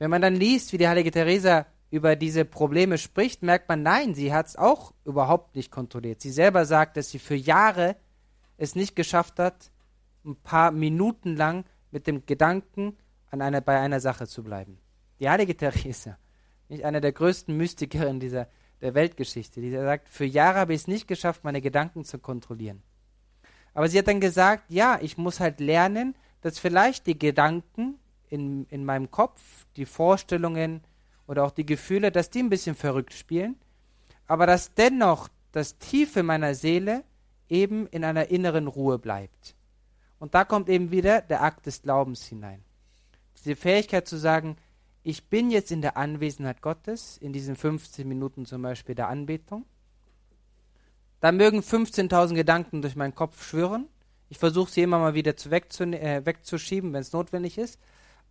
Wenn man dann liest, wie die heilige Theresa über diese Probleme spricht, merkt man, nein, sie hat es auch überhaupt nicht kontrolliert. Sie selber sagt, dass sie für Jahre es nicht geschafft hat, ein paar Minuten lang mit dem Gedanken an einer, bei einer Sache zu bleiben. Die heilige Theresa nicht einer der größten Mystiker dieser, der Weltgeschichte. Die sagt, für Jahre habe ich es nicht geschafft, meine Gedanken zu kontrollieren. Aber sie hat dann gesagt, ja, ich muss halt lernen, dass vielleicht die Gedanken in, in meinem Kopf, die Vorstellungen oder auch die Gefühle, dass die ein bisschen verrückt spielen, aber dass dennoch das Tiefe meiner Seele eben in einer inneren Ruhe bleibt. Und da kommt eben wieder der Akt des Glaubens hinein. Diese Fähigkeit zu sagen, ich bin jetzt in der Anwesenheit Gottes, in diesen 15 Minuten zum Beispiel der Anbetung. Da mögen 15.000 Gedanken durch meinen Kopf schwirren. Ich versuche sie immer mal wieder zu äh, wegzuschieben, wenn es notwendig ist.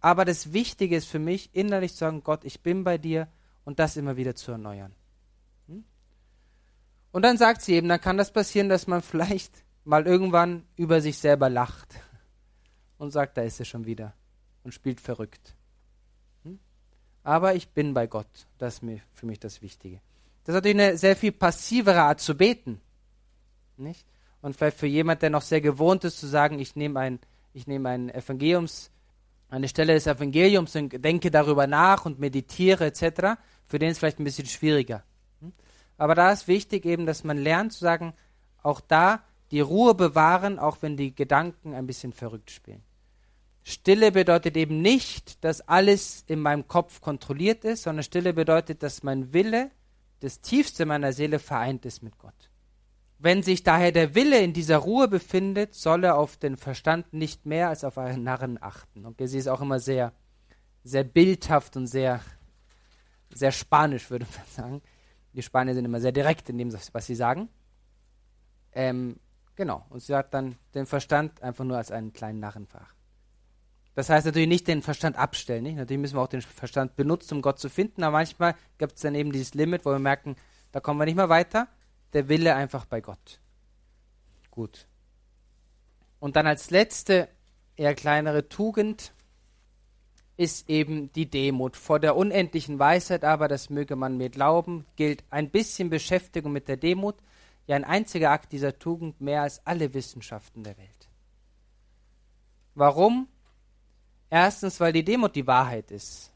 Aber das Wichtige ist für mich, innerlich zu sagen, Gott, ich bin bei dir und das immer wieder zu erneuern. Hm? Und dann sagt sie eben, dann kann das passieren, dass man vielleicht mal irgendwann über sich selber lacht und sagt, da ist er schon wieder und spielt verrückt. Hm? Aber ich bin bei Gott. Das ist für mich das Wichtige. Das ist natürlich eine sehr viel passivere Art zu beten. Nicht? Und vielleicht für jemand, der noch sehr gewohnt ist, zu sagen, ich nehme ein, ich nehme ein Evangeliums, eine Stelle des Evangeliums und denke darüber nach und meditiere etc., für den ist vielleicht ein bisschen schwieriger. Hm? Aber da ist wichtig eben, dass man lernt zu sagen, auch da die Ruhe bewahren, auch wenn die Gedanken ein bisschen verrückt spielen. Stille bedeutet eben nicht, dass alles in meinem Kopf kontrolliert ist, sondern Stille bedeutet, dass mein Wille, das Tiefste meiner Seele, vereint ist mit Gott. Wenn sich daher der Wille in dieser Ruhe befindet, soll er auf den Verstand nicht mehr als auf einen Narren achten. Und sie ist auch immer sehr, sehr bildhaft und sehr, sehr spanisch, würde man sagen. Die Spanier sind immer sehr direkt in dem, was sie sagen. Ähm, Genau. Und sie hat dann den Verstand einfach nur als einen kleinen Narrenfach. Das heißt natürlich nicht den Verstand abstellen. Nicht? Natürlich müssen wir auch den Verstand benutzen, um Gott zu finden, aber manchmal gibt es dann eben dieses Limit, wo wir merken, da kommen wir nicht mehr weiter. Der Wille einfach bei Gott. Gut. Und dann als letzte, eher kleinere Tugend ist eben die Demut. Vor der unendlichen Weisheit aber, das möge man mir glauben, gilt ein bisschen Beschäftigung mit der Demut ja ein einziger Akt dieser Tugend mehr als alle Wissenschaften der Welt. Warum? Erstens, weil die Demut die Wahrheit ist.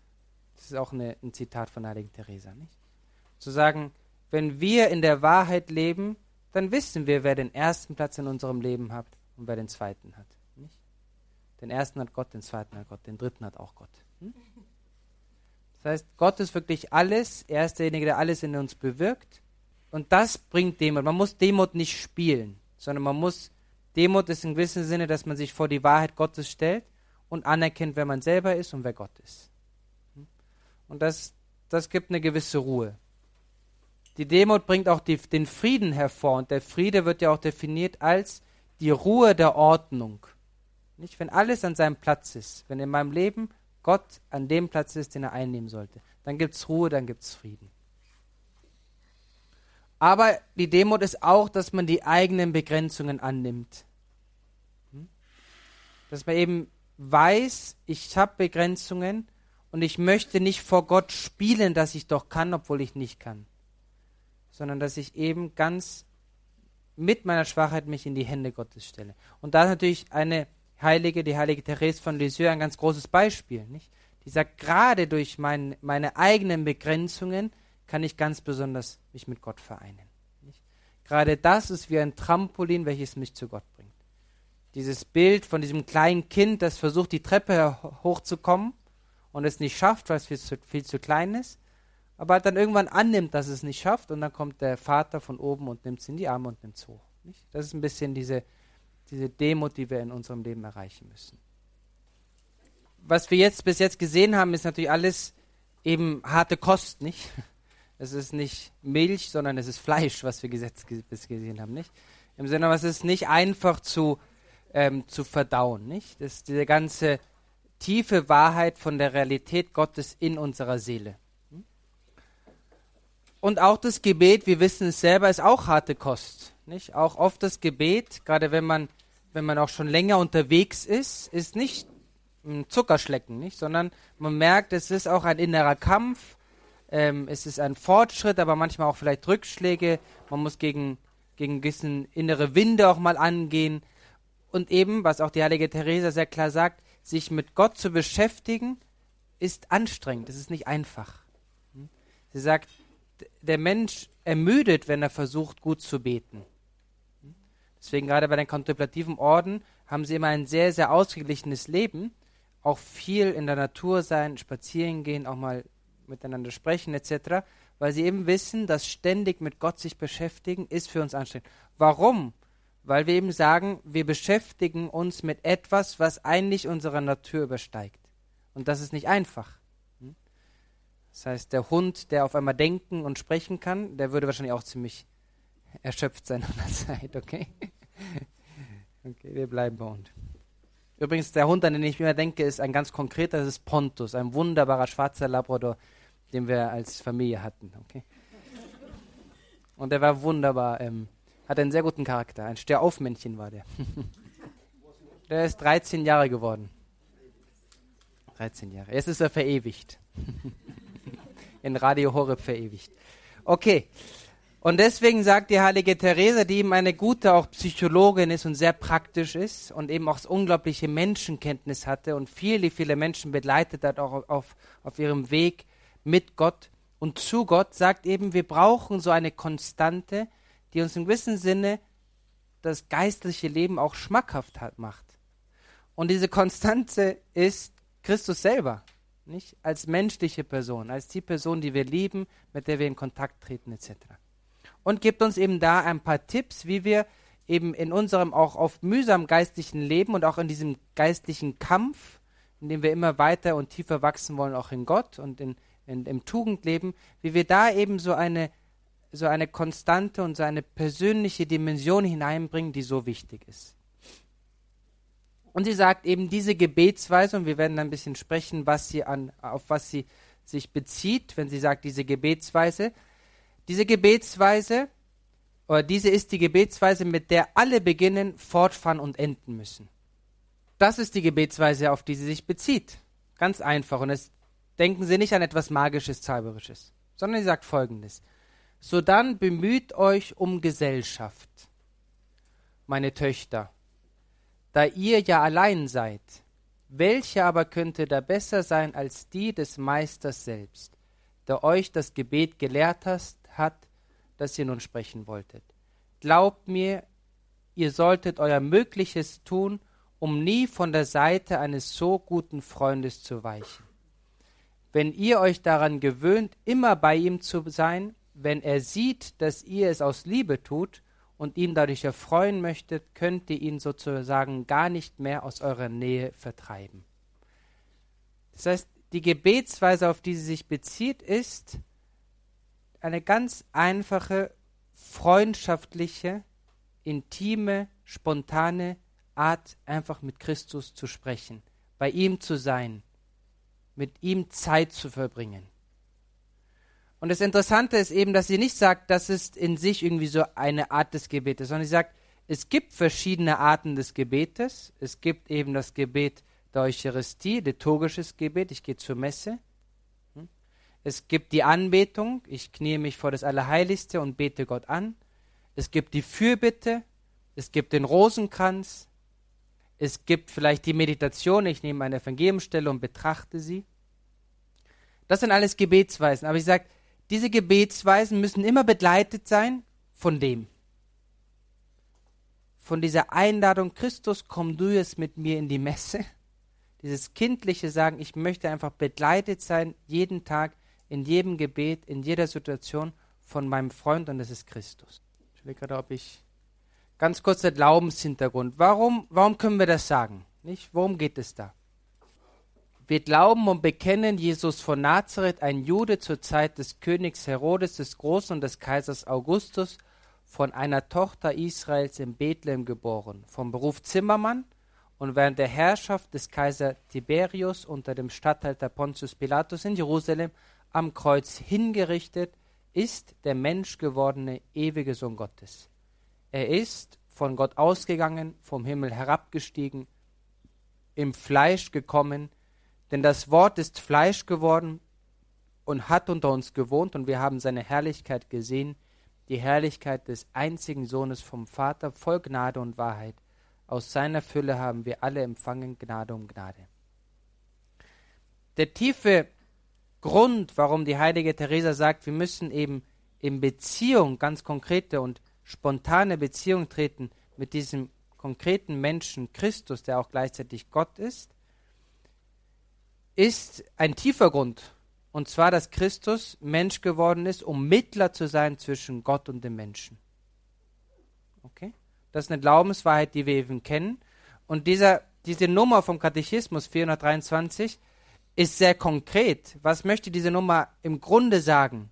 Das ist auch eine, ein Zitat von Heiligen Teresa, nicht? Zu sagen, wenn wir in der Wahrheit leben, dann wissen wir, wer den ersten Platz in unserem Leben hat und wer den zweiten hat. Nicht? Den ersten hat Gott, den zweiten hat Gott, den dritten hat auch Gott. Hm? Das heißt, Gott ist wirklich alles, er ist derjenige, der alles in uns bewirkt. Und das bringt Demut. Man muss Demut nicht spielen, sondern man muss, Demut ist im gewissen Sinne, dass man sich vor die Wahrheit Gottes stellt und anerkennt, wer man selber ist und wer Gott ist. Und das, das gibt eine gewisse Ruhe. Die Demut bringt auch die, den Frieden hervor und der Friede wird ja auch definiert als die Ruhe der Ordnung. Nicht, wenn alles an seinem Platz ist, wenn in meinem Leben Gott an dem Platz ist, den er einnehmen sollte, dann gibt es Ruhe, dann gibt es Frieden. Aber die Demut ist auch, dass man die eigenen Begrenzungen annimmt. Hm? Dass man eben weiß, ich habe Begrenzungen und ich möchte nicht vor Gott spielen, dass ich doch kann, obwohl ich nicht kann. Sondern dass ich eben ganz mit meiner Schwachheit mich in die Hände Gottes stelle. Und da ist natürlich eine Heilige, die heilige Therese von Lisieux, ein ganz großes Beispiel. Nicht? Die sagt, gerade durch mein, meine eigenen Begrenzungen kann ich ganz besonders mich mit Gott vereinen. Nicht? Gerade das ist wie ein Trampolin, welches mich zu Gott bringt. Dieses Bild von diesem kleinen Kind, das versucht, die Treppe hochzukommen und es nicht schafft, weil es viel zu, viel zu klein ist, aber dann irgendwann annimmt, dass es nicht schafft und dann kommt der Vater von oben und nimmt es in die Arme und nimmt es hoch. Nicht? Das ist ein bisschen diese, diese Demut, die wir in unserem Leben erreichen müssen. Was wir jetzt bis jetzt gesehen haben, ist natürlich alles eben harte Kost, nicht? es ist nicht Milch, sondern es ist Fleisch, was wir gesetzt bis gesehen haben, nicht? Im Sinne, es ist nicht einfach zu, ähm, zu verdauen, nicht? Das ist diese ganze tiefe Wahrheit von der Realität Gottes in unserer Seele. Und auch das Gebet, wir wissen es selber, ist auch harte Kost, nicht? Auch oft das Gebet, gerade wenn man, wenn man auch schon länger unterwegs ist, ist nicht ein Zuckerschlecken, nicht? Sondern man merkt, es ist auch ein innerer Kampf, ähm, es ist ein Fortschritt, aber manchmal auch vielleicht Rückschläge. Man muss gegen, gegen gewissen innere Winde auch mal angehen. Und eben, was auch die heilige Theresa sehr klar sagt, sich mit Gott zu beschäftigen, ist anstrengend. Es ist nicht einfach. Hm? Sie sagt, der Mensch ermüdet, wenn er versucht, gut zu beten. Deswegen gerade bei den kontemplativen Orden haben sie immer ein sehr, sehr ausgeglichenes Leben. Auch viel in der Natur sein, spazieren gehen, auch mal miteinander sprechen etc. Weil sie eben wissen, dass ständig mit Gott sich beschäftigen ist für uns anstrengend. Warum? Weil wir eben sagen, wir beschäftigen uns mit etwas, was eigentlich unsere Natur übersteigt. Und das ist nicht einfach. Das heißt, der Hund, der auf einmal denken und sprechen kann, der würde wahrscheinlich auch ziemlich erschöpft sein an der Zeit, okay? Okay, wir bleiben bei Hund. Übrigens, der Hund, an den ich immer denke, ist ein ganz konkreter, das ist Pontus, ein wunderbarer schwarzer Labrador, den wir als Familie hatten, okay? Und der war wunderbar, ähm, hat einen sehr guten Charakter, ein Stehaufmännchen war der. der ist 13 Jahre geworden. 13 Jahre. Jetzt ist er verewigt. In Radio Horeb verewigt. Okay. Und deswegen sagt die heilige Therese, die eben eine gute auch Psychologin ist und sehr praktisch ist und eben auch unglaubliche Menschenkenntnis hatte und viele, viele Menschen begleitet hat auch auf, auf ihrem Weg mit Gott und zu Gott, sagt eben, wir brauchen so eine Konstante, die uns im gewissen Sinne das geistliche Leben auch schmackhaft hat, macht. Und diese Konstante ist Christus selber, nicht? Als menschliche Person, als die Person, die wir lieben, mit der wir in Kontakt treten, etc und gibt uns eben da ein paar Tipps, wie wir eben in unserem auch oft mühsam geistlichen Leben und auch in diesem geistlichen Kampf, in dem wir immer weiter und tiefer wachsen wollen, auch in Gott und in, in, im Tugendleben, wie wir da eben so eine, so eine konstante und so eine persönliche Dimension hineinbringen, die so wichtig ist. Und sie sagt eben diese Gebetsweise, und wir werden ein bisschen sprechen, was sie an, auf was sie sich bezieht, wenn sie sagt, diese Gebetsweise, diese Gebetsweise, oder diese ist die Gebetsweise, mit der alle beginnen, fortfahren und enden müssen. Das ist die Gebetsweise, auf die sie sich bezieht. Ganz einfach. Und es denken Sie nicht an etwas Magisches, Zauberisches, sondern sie sagt folgendes. So dann bemüht euch um Gesellschaft, meine Töchter, da ihr ja allein seid. Welche aber könnte da besser sein als die des Meisters selbst, der euch das Gebet gelehrt hast, hat, das ihr nun sprechen wolltet. Glaubt mir, ihr solltet euer Mögliches tun, um nie von der Seite eines so guten Freundes zu weichen. Wenn ihr euch daran gewöhnt, immer bei ihm zu sein, wenn er sieht, dass ihr es aus Liebe tut und ihn dadurch erfreuen möchtet, könnt ihr ihn sozusagen gar nicht mehr aus eurer Nähe vertreiben. Das heißt, die Gebetsweise, auf die sie sich bezieht, ist, eine ganz einfache, freundschaftliche, intime, spontane Art, einfach mit Christus zu sprechen, bei ihm zu sein, mit ihm Zeit zu verbringen. Und das Interessante ist eben, dass sie nicht sagt, das ist in sich irgendwie so eine Art des Gebetes, sondern sie sagt, es gibt verschiedene Arten des Gebetes. Es gibt eben das Gebet der Eucharistie, liturgisches Gebet, ich gehe zur Messe. Es gibt die Anbetung, ich kniee mich vor das Allerheiligste und bete Gott an. Es gibt die Fürbitte, es gibt den Rosenkranz, es gibt vielleicht die Meditation, ich nehme eine Evangeliumstelle und betrachte sie. Das sind alles Gebetsweisen, aber ich sage, diese Gebetsweisen müssen immer begleitet sein von dem. Von dieser Einladung, Christus, komm du jetzt mit mir in die Messe. Dieses kindliche Sagen, ich möchte einfach begleitet sein, jeden Tag in jedem Gebet, in jeder Situation von meinem Freund und das ist Christus. Ich will gerade, ob ich ganz kurz der Glaubenshintergrund. Warum, warum können wir das sagen? Nicht? Worum geht es da? Wir glauben und bekennen Jesus von Nazareth, ein Jude zur Zeit des Königs Herodes des Großen und des Kaisers Augustus, von einer Tochter Israels in Bethlehem geboren, vom Beruf Zimmermann und während der Herrschaft des Kaiser Tiberius unter dem Statthalter Pontius Pilatus in Jerusalem am Kreuz hingerichtet, ist der menschgewordene ewige Sohn Gottes. Er ist von Gott ausgegangen, vom Himmel herabgestiegen, im Fleisch gekommen, denn das Wort ist Fleisch geworden und hat unter uns gewohnt und wir haben seine Herrlichkeit gesehen, die Herrlichkeit des einzigen Sohnes vom Vater, voll Gnade und Wahrheit. Aus seiner Fülle haben wir alle empfangen Gnade um Gnade. Der tiefe Grund, warum die heilige Teresa sagt, wir müssen eben in Beziehung, ganz konkrete und spontane Beziehung treten mit diesem konkreten Menschen Christus, der auch gleichzeitig Gott ist, ist ein tiefer Grund. Und zwar, dass Christus Mensch geworden ist, um Mittler zu sein zwischen Gott und dem Menschen. Okay? Das ist eine Glaubenswahrheit, die wir eben kennen. Und dieser, diese Nummer vom Katechismus 423 ist sehr konkret. Was möchte diese Nummer im Grunde sagen?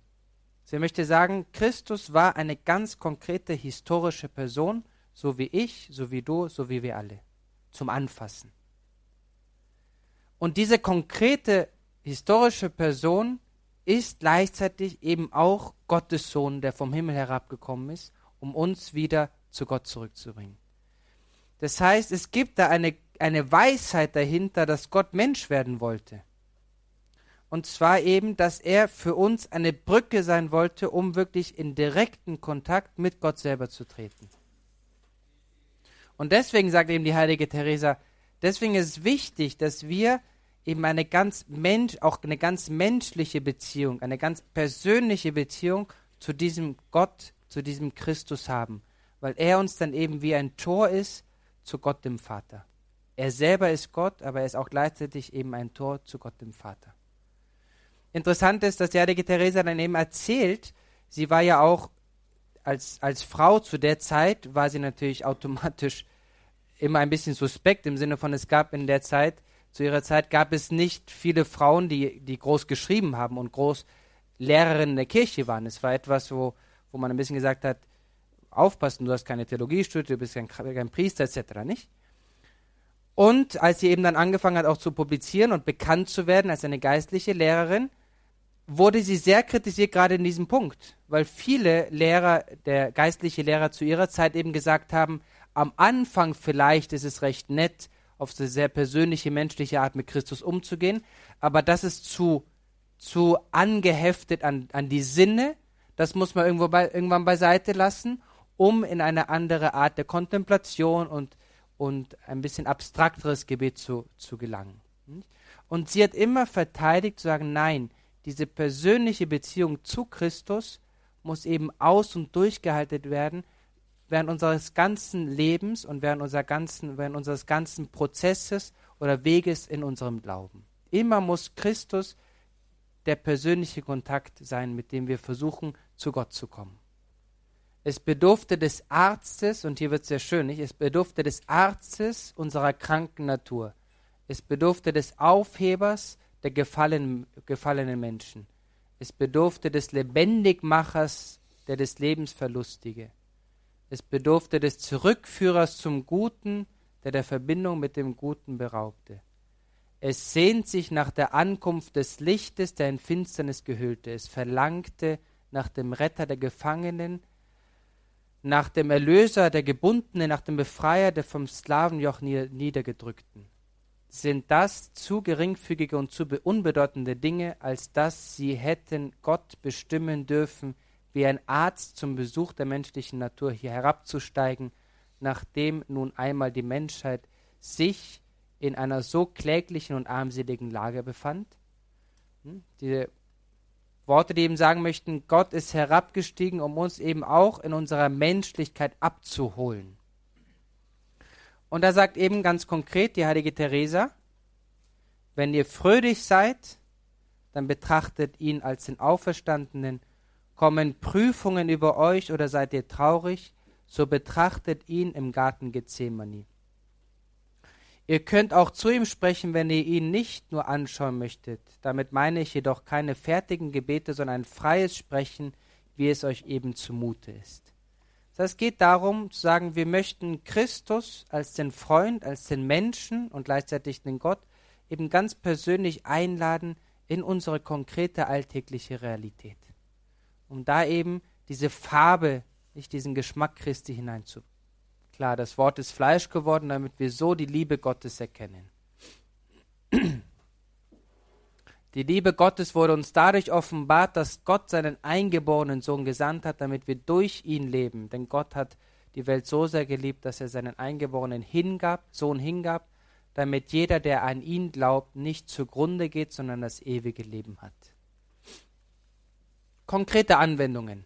Sie möchte sagen, Christus war eine ganz konkrete historische Person, so wie ich, so wie du, so wie wir alle, zum Anfassen. Und diese konkrete historische Person ist gleichzeitig eben auch Gottes Sohn, der vom Himmel herabgekommen ist, um uns wieder zu Gott zurückzubringen. Das heißt, es gibt da eine, eine Weisheit dahinter, dass Gott Mensch werden wollte. Und zwar eben, dass er für uns eine Brücke sein wollte, um wirklich in direkten Kontakt mit Gott selber zu treten. Und deswegen sagt eben die heilige Teresa, deswegen ist es wichtig, dass wir eben eine ganz Mensch, auch eine ganz menschliche Beziehung, eine ganz persönliche Beziehung zu diesem Gott, zu diesem Christus haben, weil er uns dann eben wie ein Tor ist zu Gott dem Vater. Er selber ist Gott, aber er ist auch gleichzeitig eben ein Tor zu Gott dem Vater. Interessant ist, dass die heilige Teresa dann eben erzählt, sie war ja auch als, als Frau zu der Zeit, war sie natürlich automatisch immer ein bisschen suspekt, im Sinne von, es gab in der Zeit, zu ihrer Zeit gab es nicht viele Frauen, die, die groß geschrieben haben und groß Lehrerinnen der Kirche waren. Es war etwas, wo, wo man ein bisschen gesagt hat, aufpassen, du hast keine Theologie studiert, du bist kein, kein Priester etc., nicht? Und als sie eben dann angefangen hat, auch zu publizieren und bekannt zu werden als eine geistliche Lehrerin, wurde sie sehr kritisiert, gerade in diesem Punkt, weil viele Lehrer, der geistliche Lehrer zu ihrer Zeit eben gesagt haben, am Anfang vielleicht ist es recht nett, auf so sehr persönliche, menschliche Art mit Christus umzugehen, aber das ist zu, zu angeheftet an, an die Sinne, das muss man irgendwo bei, irgendwann beiseite lassen, um in eine andere Art der Kontemplation und, und ein bisschen abstrakteres Gebet zu, zu gelangen. Und sie hat immer verteidigt zu sagen, nein, diese persönliche Beziehung zu Christus muss eben aus und durchgehalten werden während unseres ganzen Lebens und während, unserer ganzen, während unseres ganzen Prozesses oder Weges in unserem Glauben. Immer muss Christus der persönliche Kontakt sein, mit dem wir versuchen, zu Gott zu kommen. Es bedurfte des Arztes, und hier wird es sehr schön, nicht? es bedurfte des Arztes unserer kranken Natur. Es bedurfte des Aufhebers der gefallenen, gefallenen Menschen. Es bedurfte des Lebendigmachers, der des Lebens verlustige. Es bedurfte des Zurückführers zum Guten, der der Verbindung mit dem Guten beraubte. Es sehnt sich nach der Ankunft des Lichtes, der in Finsternis gehüllte. Es verlangte nach dem Retter der Gefangenen, nach dem Erlöser der Gebundenen, nach dem Befreier der vom Sklavenjoch niedergedrückten sind das zu geringfügige und zu unbedeutende Dinge, als dass sie hätten Gott bestimmen dürfen, wie ein Arzt zum Besuch der menschlichen Natur hier herabzusteigen, nachdem nun einmal die Menschheit sich in einer so kläglichen und armseligen Lage befand? Hm? Diese Worte, die eben sagen möchten, Gott ist herabgestiegen, um uns eben auch in unserer Menschlichkeit abzuholen. Und da sagt eben ganz konkret die heilige Teresa, wenn ihr fröhlich seid, dann betrachtet ihn als den Auferstandenen. Kommen Prüfungen über euch oder seid ihr traurig, so betrachtet ihn im Garten Gethsemane. Ihr könnt auch zu ihm sprechen, wenn ihr ihn nicht nur anschauen möchtet. Damit meine ich jedoch keine fertigen Gebete, sondern ein freies Sprechen, wie es euch eben zumute ist. Es geht darum zu sagen, wir möchten Christus als den Freund, als den Menschen und gleichzeitig den Gott eben ganz persönlich einladen in unsere konkrete alltägliche Realität. Um da eben diese Farbe, nicht diesen Geschmack Christi hineinzubringen. Klar, das Wort ist Fleisch geworden, damit wir so die Liebe Gottes erkennen. Die Liebe Gottes wurde uns dadurch offenbart, dass Gott seinen eingeborenen Sohn gesandt hat, damit wir durch ihn leben. Denn Gott hat die Welt so sehr geliebt, dass er seinen eingeborenen hingab, Sohn hingab, damit jeder, der an ihn glaubt, nicht zugrunde geht, sondern das ewige Leben hat. Konkrete Anwendungen.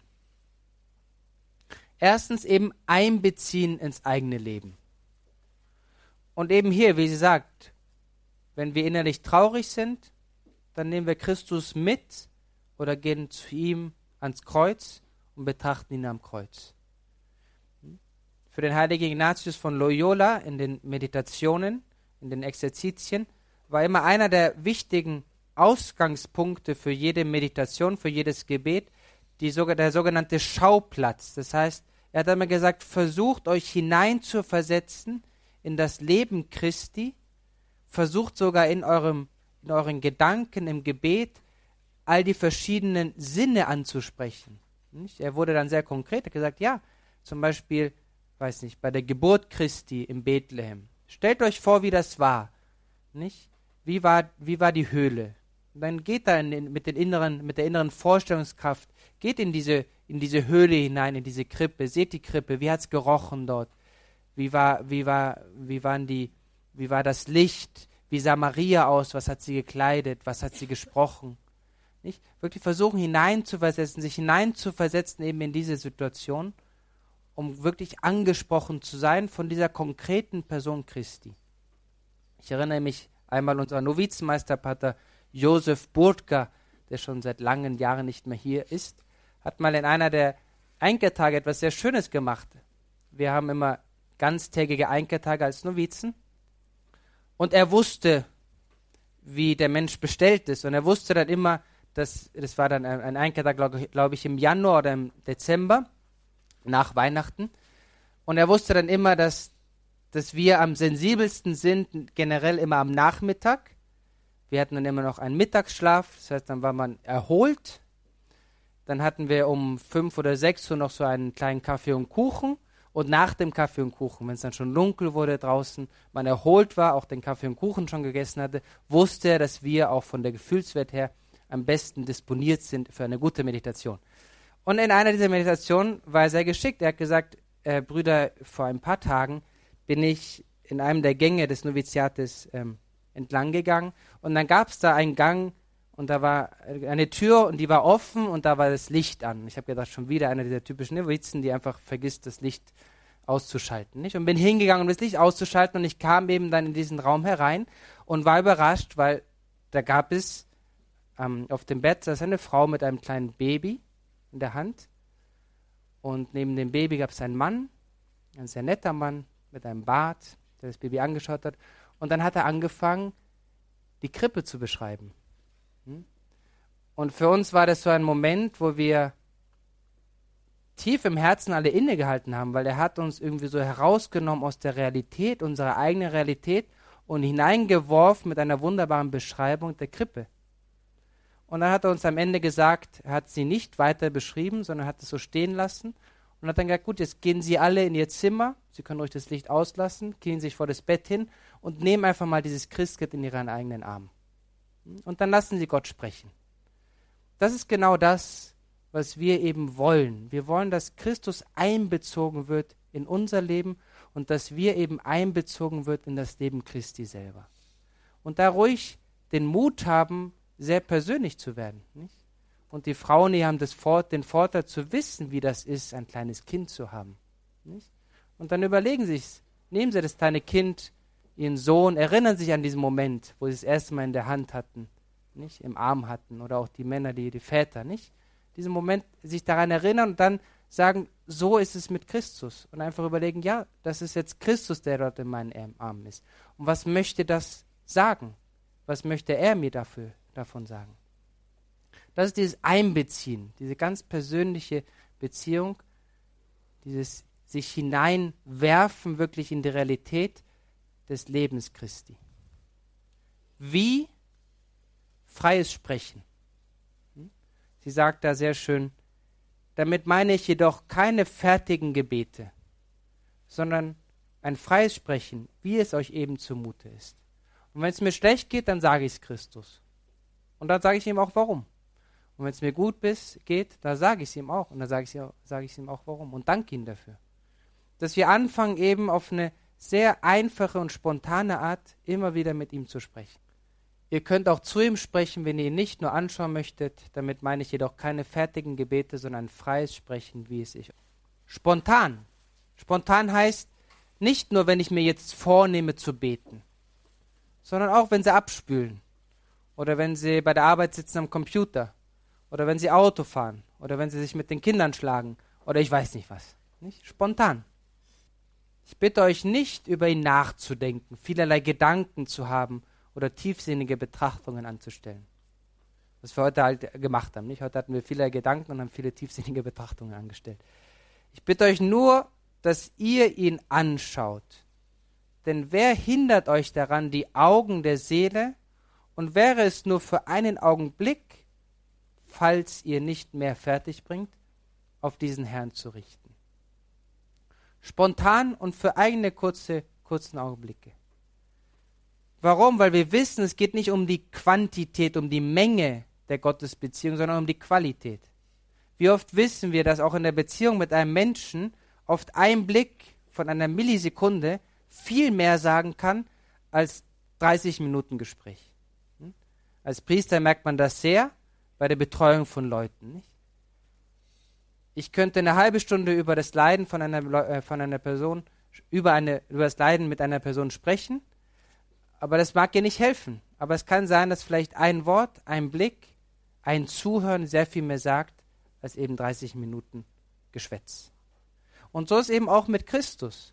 Erstens eben einbeziehen ins eigene Leben. Und eben hier, wie sie sagt, wenn wir innerlich traurig sind, dann nehmen wir Christus mit oder gehen zu ihm ans Kreuz und betrachten ihn am Kreuz. Für den heiligen Ignatius von Loyola in den Meditationen, in den Exerzitien, war immer einer der wichtigen Ausgangspunkte für jede Meditation, für jedes Gebet, die, der sogenannte Schauplatz. Das heißt, er hat einmal gesagt, versucht euch hineinzuversetzen in das Leben Christi, versucht sogar in, eurem, in euren Gedanken im Gebet all die verschiedenen Sinne anzusprechen. Nicht? Er wurde dann sehr konkret, hat gesagt, ja, zum Beispiel, weiß nicht, bei der Geburt Christi im Bethlehem. Stellt euch vor, wie das war. Nicht? Wie war, wie war die Höhle? Dann geht da in, mit, den inneren, mit der inneren Vorstellungskraft, geht in diese, in diese Höhle hinein, in diese Krippe, seht die Krippe, wie hat es gerochen dort? Wie war, wie war, wie waren die, wie war das Licht? Wie sah Maria aus? Was hat sie gekleidet? Was hat sie gesprochen? Nicht? Wirklich versuchen hineinzuversetzen, sich hineinzuversetzen eben in diese Situation, um wirklich angesprochen zu sein von dieser konkreten Person Christi. Ich erinnere mich einmal unser Novizenmeister Pater Josef Burtka, der schon seit langen Jahren nicht mehr hier ist, hat mal in einer der Einkertage etwas sehr Schönes gemacht. Wir haben immer ganztägige Einkertage als Novizen. Und er wusste, wie der Mensch bestellt ist. Und er wusste dann immer, das, das war dann ein Einkehrtag, glaube glaub ich, im Januar oder im Dezember, nach Weihnachten. Und er wusste dann immer, dass, dass wir am sensibelsten sind, generell immer am Nachmittag. Wir hatten dann immer noch einen Mittagsschlaf, das heißt, dann war man erholt. Dann hatten wir um fünf oder sechs Uhr noch so einen kleinen Kaffee und Kuchen. Und nach dem Kaffee und Kuchen, wenn es dann schon dunkel wurde draußen, man erholt war, auch den Kaffee und Kuchen schon gegessen hatte, wusste er, dass wir auch von der Gefühlswert her am besten disponiert sind für eine gute Meditation. Und in einer dieser Meditationen war er sehr geschickt. Er hat gesagt, äh, Brüder, vor ein paar Tagen bin ich in einem der Gänge des Noviziates ähm, entlang gegangen und dann gab es da einen Gang und da war eine Tür und die war offen und da war das Licht an. Ich habe gedacht, schon wieder einer dieser typischen Novizen, die einfach vergisst, das Licht auszuschalten. Nicht? Und bin hingegangen, um das Licht auszuschalten und ich kam eben dann in diesen Raum herein und war überrascht, weil da gab es ähm, auf dem Bett saß eine Frau mit einem kleinen Baby in der Hand. Und neben dem Baby gab es einen Mann, ein sehr netter Mann mit einem Bart, der das Baby angeschaut hat. Und dann hat er angefangen, die Krippe zu beschreiben. Hm? Und für uns war das so ein Moment, wo wir tief im Herzen alle innegehalten haben, weil er hat uns irgendwie so herausgenommen aus der Realität, unserer eigenen Realität und hineingeworfen mit einer wunderbaren Beschreibung der Krippe. Und dann hat er uns am Ende gesagt, er hat sie nicht weiter beschrieben, sondern hat es so stehen lassen und hat dann gesagt, gut, jetzt gehen Sie alle in Ihr Zimmer, Sie können ruhig das Licht auslassen, gehen sich vor das Bett hin und nehmen einfach mal dieses Christkind in Ihren eigenen Arm. Und dann lassen Sie Gott sprechen. Das ist genau das, was wir eben wollen. Wir wollen, dass Christus einbezogen wird in unser Leben und dass wir eben einbezogen wird in das Leben Christi selber. Und da ruhig den Mut haben, sehr persönlich zu werden. Nicht? Und die Frauen, die haben Vor den Vorteil zu wissen, wie das ist, ein kleines Kind zu haben. Nicht? Und dann überlegen sie sich, nehmen sie das kleine Kind, ihren Sohn, erinnern sich an diesen Moment, wo sie es erste Mal in der Hand hatten, nicht im Arm hatten, oder auch die Männer, die, die Väter, nicht? Diesen Moment sich daran erinnern und dann sagen, so ist es mit Christus. Und einfach überlegen, ja, das ist jetzt Christus, der dort in meinen Armen ist. Und was möchte das sagen? Was möchte er mir dafür davon sagen. Das ist dieses Einbeziehen, diese ganz persönliche Beziehung, dieses sich hineinwerfen wirklich in die Realität des Lebens Christi. Wie freies Sprechen. Hm? Sie sagt da sehr schön, damit meine ich jedoch keine fertigen Gebete, sondern ein freies Sprechen, wie es euch eben zumute ist. Und wenn es mir schlecht geht, dann sage ich es Christus. Und dann sage ich ihm auch warum. Und wenn es mir gut bis, geht, dann sage ich es ihm auch. Und dann sage ich, ich ihm auch warum. Und danke ihm dafür. Dass wir anfangen, eben auf eine sehr einfache und spontane Art immer wieder mit ihm zu sprechen. Ihr könnt auch zu ihm sprechen, wenn ihr ihn nicht nur anschauen möchtet. Damit meine ich jedoch keine fertigen Gebete, sondern freies Sprechen, wie es Spontan. Spontan heißt nicht nur, wenn ich mir jetzt vornehme zu beten, sondern auch, wenn sie abspülen oder wenn sie bei der Arbeit sitzen am Computer oder wenn sie Auto fahren oder wenn sie sich mit den Kindern schlagen oder ich weiß nicht was. Nicht? Spontan. Ich bitte euch nicht, über ihn nachzudenken, vielerlei Gedanken zu haben oder tiefsinnige Betrachtungen anzustellen. Was wir heute halt gemacht haben. Nicht? Heute hatten wir viele Gedanken und haben viele tiefsinnige Betrachtungen angestellt. Ich bitte euch nur, dass ihr ihn anschaut. Denn wer hindert euch daran, die Augen der Seele, und wäre es nur für einen Augenblick, falls ihr nicht mehr fertig bringt, auf diesen Herrn zu richten. Spontan und für eigene kurze, kurzen Augenblicke. Warum? Weil wir wissen, es geht nicht um die Quantität, um die Menge der Gottesbeziehung, sondern um die Qualität. Wie oft wissen wir, dass auch in der Beziehung mit einem Menschen oft ein Blick von einer Millisekunde viel mehr sagen kann als 30 Minuten Gespräch. Hm? Als Priester merkt man das sehr bei der Betreuung von Leuten. Nicht? Ich könnte eine halbe Stunde über das Leiden von einer, äh, von einer Person, über, eine, über das Leiden mit einer Person sprechen, aber das mag ihr nicht helfen. Aber es kann sein, dass vielleicht ein Wort, ein Blick, ein Zuhören sehr viel mehr sagt, als eben 30 Minuten Geschwätz. Und so ist eben auch mit Christus.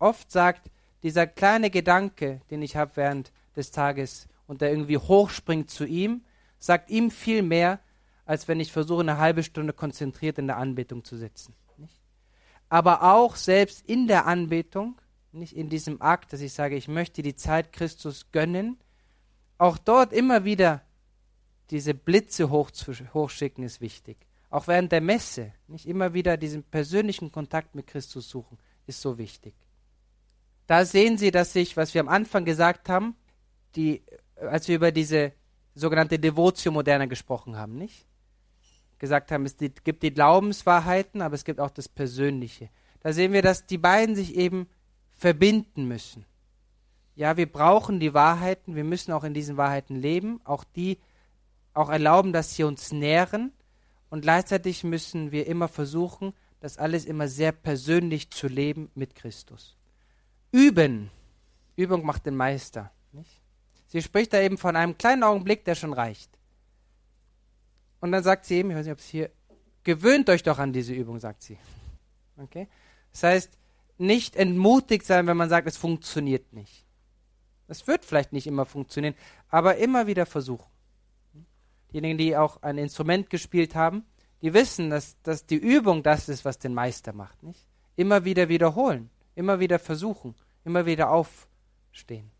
Oft sagt dieser kleine Gedanke, den ich habe während des Tages und der irgendwie hochspringt zu ihm, sagt ihm viel mehr, als wenn ich versuche, eine halbe Stunde konzentriert in der Anbetung zu sitzen. Nicht? Aber auch selbst in der Anbetung, nicht in diesem Akt, dass ich sage, ich möchte die Zeit Christus gönnen, auch dort immer wieder diese Blitze hochschicken ist wichtig. Auch während der Messe, nicht immer wieder diesen persönlichen Kontakt mit Christus suchen, ist so wichtig. Da sehen Sie, dass sich, was wir am Anfang gesagt haben, die, als wir über diese sogenannte Devotio Moderna gesprochen haben, nicht? Gesagt haben, es gibt die Glaubenswahrheiten, aber es gibt auch das Persönliche. Da sehen wir, dass die beiden sich eben verbinden müssen. Ja, wir brauchen die Wahrheiten, wir müssen auch in diesen Wahrheiten leben, auch die auch erlauben, dass sie uns nähren und gleichzeitig müssen wir immer versuchen, das alles immer sehr persönlich zu leben mit Christus. Üben. Übung macht den Meister. Sie spricht da eben von einem kleinen Augenblick, der schon reicht. Und dann sagt sie eben, ich weiß nicht, ob es hier, gewöhnt euch doch an diese Übung, sagt sie. Okay? Das heißt, nicht entmutigt sein, wenn man sagt, es funktioniert nicht. Es wird vielleicht nicht immer funktionieren, aber immer wieder versuchen. Diejenigen, die auch ein Instrument gespielt haben, die wissen, dass, dass die Übung das ist, was den Meister macht. Nicht? Immer wieder wiederholen, immer wieder versuchen, immer wieder aufstehen.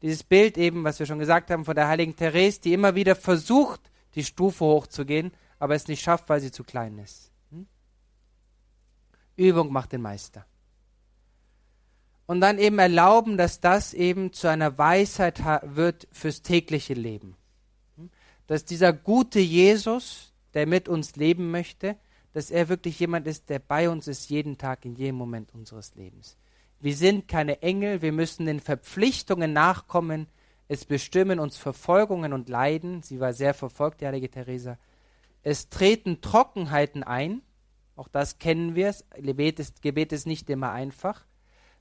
Dieses Bild eben, was wir schon gesagt haben von der heiligen Therese, die immer wieder versucht, die Stufe hochzugehen, aber es nicht schafft, weil sie zu klein ist. Hm? Übung macht den Meister. Und dann eben erlauben, dass das eben zu einer Weisheit wird fürs tägliche Leben. Hm? Dass dieser gute Jesus, der mit uns leben möchte, dass er wirklich jemand ist, der bei uns ist jeden Tag, in jedem Moment unseres Lebens. Wir sind keine Engel, wir müssen den Verpflichtungen nachkommen, es bestimmen uns Verfolgungen und Leiden. Sie war sehr verfolgt, die heilige Theresa. Es treten Trockenheiten ein. Auch das kennen wir. Gebet ist, Gebet ist nicht immer einfach.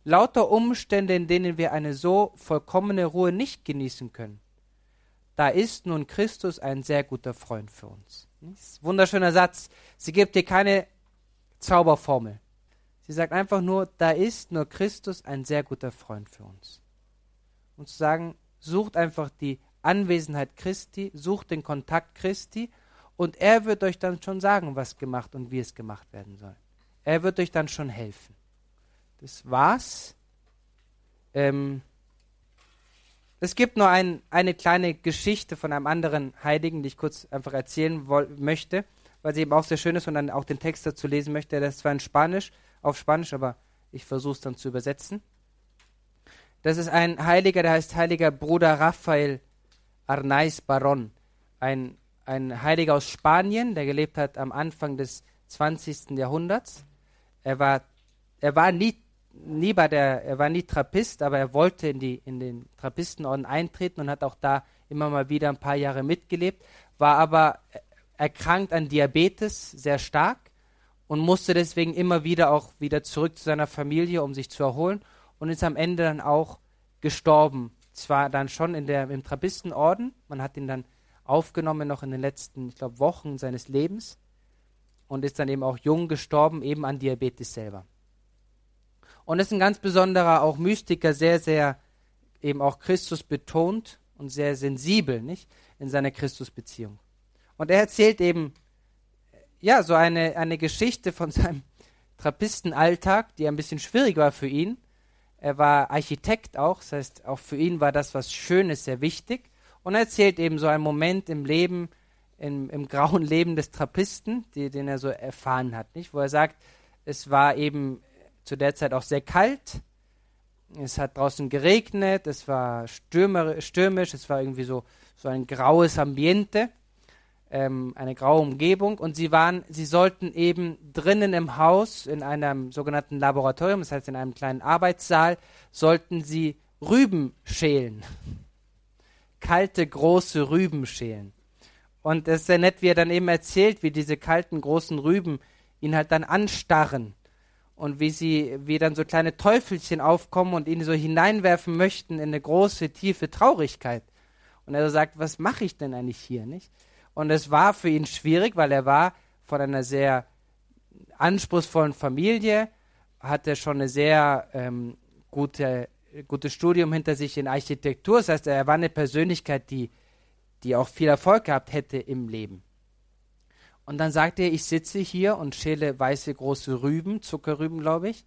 Lauter Umstände, in denen wir eine so vollkommene Ruhe nicht genießen können. Da ist nun Christus ein sehr guter Freund für uns. Wunderschöner Satz. Sie gibt dir keine Zauberformel. Sie sagt einfach nur, da ist nur Christus ein sehr guter Freund für uns. Und zu sagen, sucht einfach die Anwesenheit Christi, sucht den Kontakt Christi und er wird euch dann schon sagen, was gemacht und wie es gemacht werden soll. Er wird euch dann schon helfen. Das war's. Ähm, es gibt nur ein, eine kleine Geschichte von einem anderen Heiligen, die ich kurz einfach erzählen möchte, weil sie eben auch sehr schön ist und dann auch den Text dazu lesen möchte. Das ist zwar in Spanisch, auf Spanisch, aber ich versuche es dann zu übersetzen. Das ist ein Heiliger, der heißt Heiliger Bruder Raphael Arnaiz Baron. Ein, ein Heiliger aus Spanien, der gelebt hat am Anfang des 20. Jahrhunderts. Er war, er war nie, nie bei der, er war nie Trappist, aber er wollte in, die, in den Trappistenorden eintreten und hat auch da immer mal wieder ein paar Jahre mitgelebt, war aber erkrankt an Diabetes sehr stark und musste deswegen immer wieder auch wieder zurück zu seiner Familie, um sich zu erholen und ist am Ende dann auch gestorben. Zwar dann schon in der, im Trappistenorden, man hat ihn dann aufgenommen noch in den letzten, ich glaube, Wochen seines Lebens und ist dann eben auch jung gestorben, eben an Diabetes selber. Und ist ein ganz besonderer, auch Mystiker, sehr, sehr eben auch Christus betont und sehr sensibel, nicht? In seiner Christusbeziehung. Und er erzählt eben, ja, so eine, eine Geschichte von seinem Trappistenalltag, die ein bisschen schwierig war für ihn. Er war Architekt auch, das heißt, auch für ihn war das was Schönes sehr wichtig. Und er erzählt eben so einen Moment im Leben, im, im grauen Leben des Trappisten, die, den er so erfahren hat, nicht? Wo er sagt, es war eben zu der Zeit auch sehr kalt, es hat draußen geregnet, es war stürmisch, es war irgendwie so, so ein graues Ambiente, ähm, eine graue Umgebung und sie waren, sie sollten eben drinnen im Haus in einem sogenannten Laboratorium, das heißt in einem kleinen Arbeitssaal, sollten sie Rüben schälen. Kalte, große Rüben schälen. Und es ist sehr nett, wie er dann eben erzählt, wie diese kalten, großen Rüben ihn halt dann anstarren und wie sie, wie dann so kleine Teufelchen aufkommen und ihn so hineinwerfen möchten in eine große, tiefe Traurigkeit. Und er sagt, was mache ich denn eigentlich hier, nicht? Und es war für ihn schwierig, weil er war von einer sehr anspruchsvollen Familie, hatte schon eine sehr ähm, gute, gutes Studium hinter sich in Architektur. Das heißt, er war eine Persönlichkeit, die, die auch viel Erfolg gehabt hätte im Leben. Und dann sagt er, ich sitze hier und schäle weiße große Rüben, Zuckerrüben, glaube ich,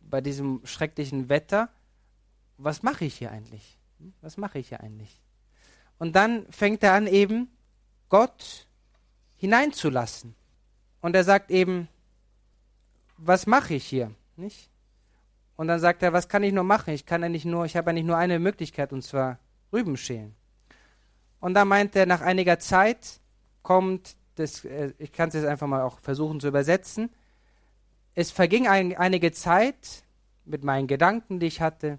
bei diesem schrecklichen Wetter. Was mache ich hier eigentlich? Was mache ich hier eigentlich? Und dann fängt er an, eben Gott hineinzulassen. Und er sagt eben, was mache ich hier? Nicht? Und dann sagt er, was kann ich nur machen? Ich kann ja nicht nur, ich habe ja nicht nur eine Möglichkeit, und zwar Rüben schälen. Und da meint er, nach einiger Zeit kommt das, äh, ich kann es jetzt einfach mal auch versuchen zu übersetzen. Es verging ein, einige Zeit mit meinen Gedanken, die ich hatte,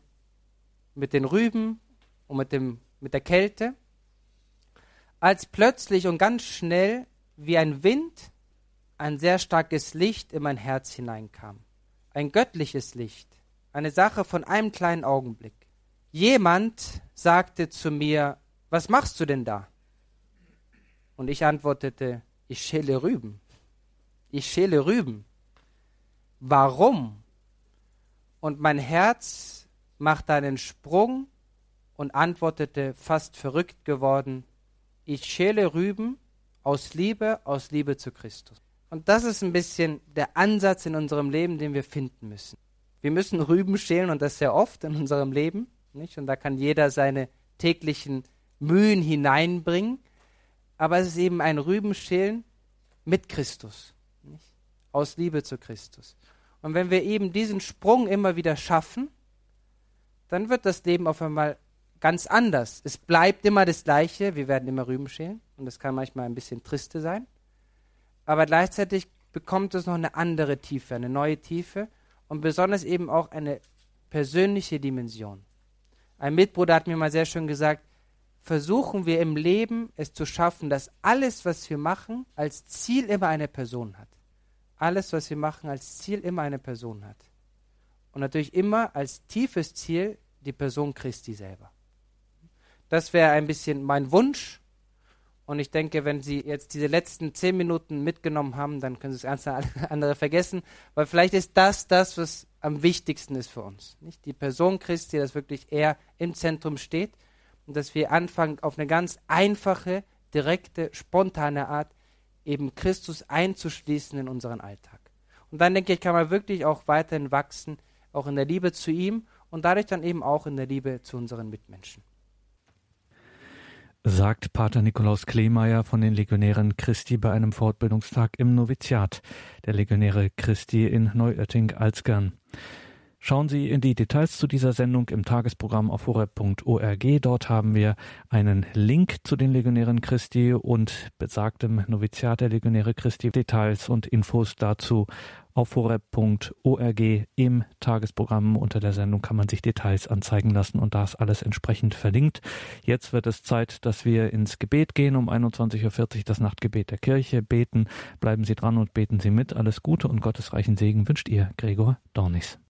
mit den Rüben und mit, dem, mit der Kälte, als plötzlich und ganz schnell wie ein Wind ein sehr starkes Licht in mein Herz hineinkam. Ein göttliches Licht, eine Sache von einem kleinen Augenblick. Jemand sagte zu mir, was machst du denn da? Und ich antwortete, ich schäle Rüben. Ich schäle Rüben. Warum? Und mein Herz machte einen Sprung und antwortete fast verrückt geworden, ich schäle Rüben aus Liebe, aus Liebe zu Christus. Und das ist ein bisschen der Ansatz in unserem Leben, den wir finden müssen. Wir müssen Rüben schälen und das sehr oft in unserem Leben, nicht? Und da kann jeder seine täglichen Mühen hineinbringen aber es ist eben ein Rübenschälen mit Christus, nicht? aus Liebe zu Christus. Und wenn wir eben diesen Sprung immer wieder schaffen, dann wird das Leben auf einmal ganz anders. Es bleibt immer das Gleiche, wir werden immer Rüben schälen und das kann manchmal ein bisschen triste sein, aber gleichzeitig bekommt es noch eine andere Tiefe, eine neue Tiefe und besonders eben auch eine persönliche Dimension. Ein Mitbruder hat mir mal sehr schön gesagt, versuchen wir im Leben es zu schaffen, dass alles, was wir machen, als Ziel immer eine Person hat. Alles, was wir machen, als Ziel immer eine Person hat. Und natürlich immer als tiefes Ziel die Person Christi selber. Das wäre ein bisschen mein Wunsch. Und ich denke, wenn Sie jetzt diese letzten zehn Minuten mitgenommen haben, dann können Sie das ganze andere vergessen, weil vielleicht ist das das, was am wichtigsten ist für uns. Nicht die Person Christi, dass wirklich er im Zentrum steht und dass wir anfangen, auf eine ganz einfache, direkte, spontane Art eben Christus einzuschließen in unseren Alltag. Und dann denke ich, kann man wirklich auch weiterhin wachsen, auch in der Liebe zu ihm und dadurch dann eben auch in der Liebe zu unseren Mitmenschen. Sagt Pater Nikolaus Kleemeyer von den Legionären Christi bei einem Fortbildungstag im Noviziat der Legionäre Christi in Neuötting-Alzgern. Schauen Sie in die Details zu dieser Sendung im Tagesprogramm auf horeb.org. Dort haben wir einen Link zu den Legionären Christi und besagtem Noviziat der Legionäre Christi. Details und Infos dazu auf horeb.org im Tagesprogramm unter der Sendung kann man sich Details anzeigen lassen und da ist alles entsprechend verlinkt. Jetzt wird es Zeit, dass wir ins Gebet gehen. Um 21.40 Uhr das Nachtgebet der Kirche beten. Bleiben Sie dran und beten Sie mit. Alles Gute und Gottes reichen Segen wünscht ihr, Gregor Dornis.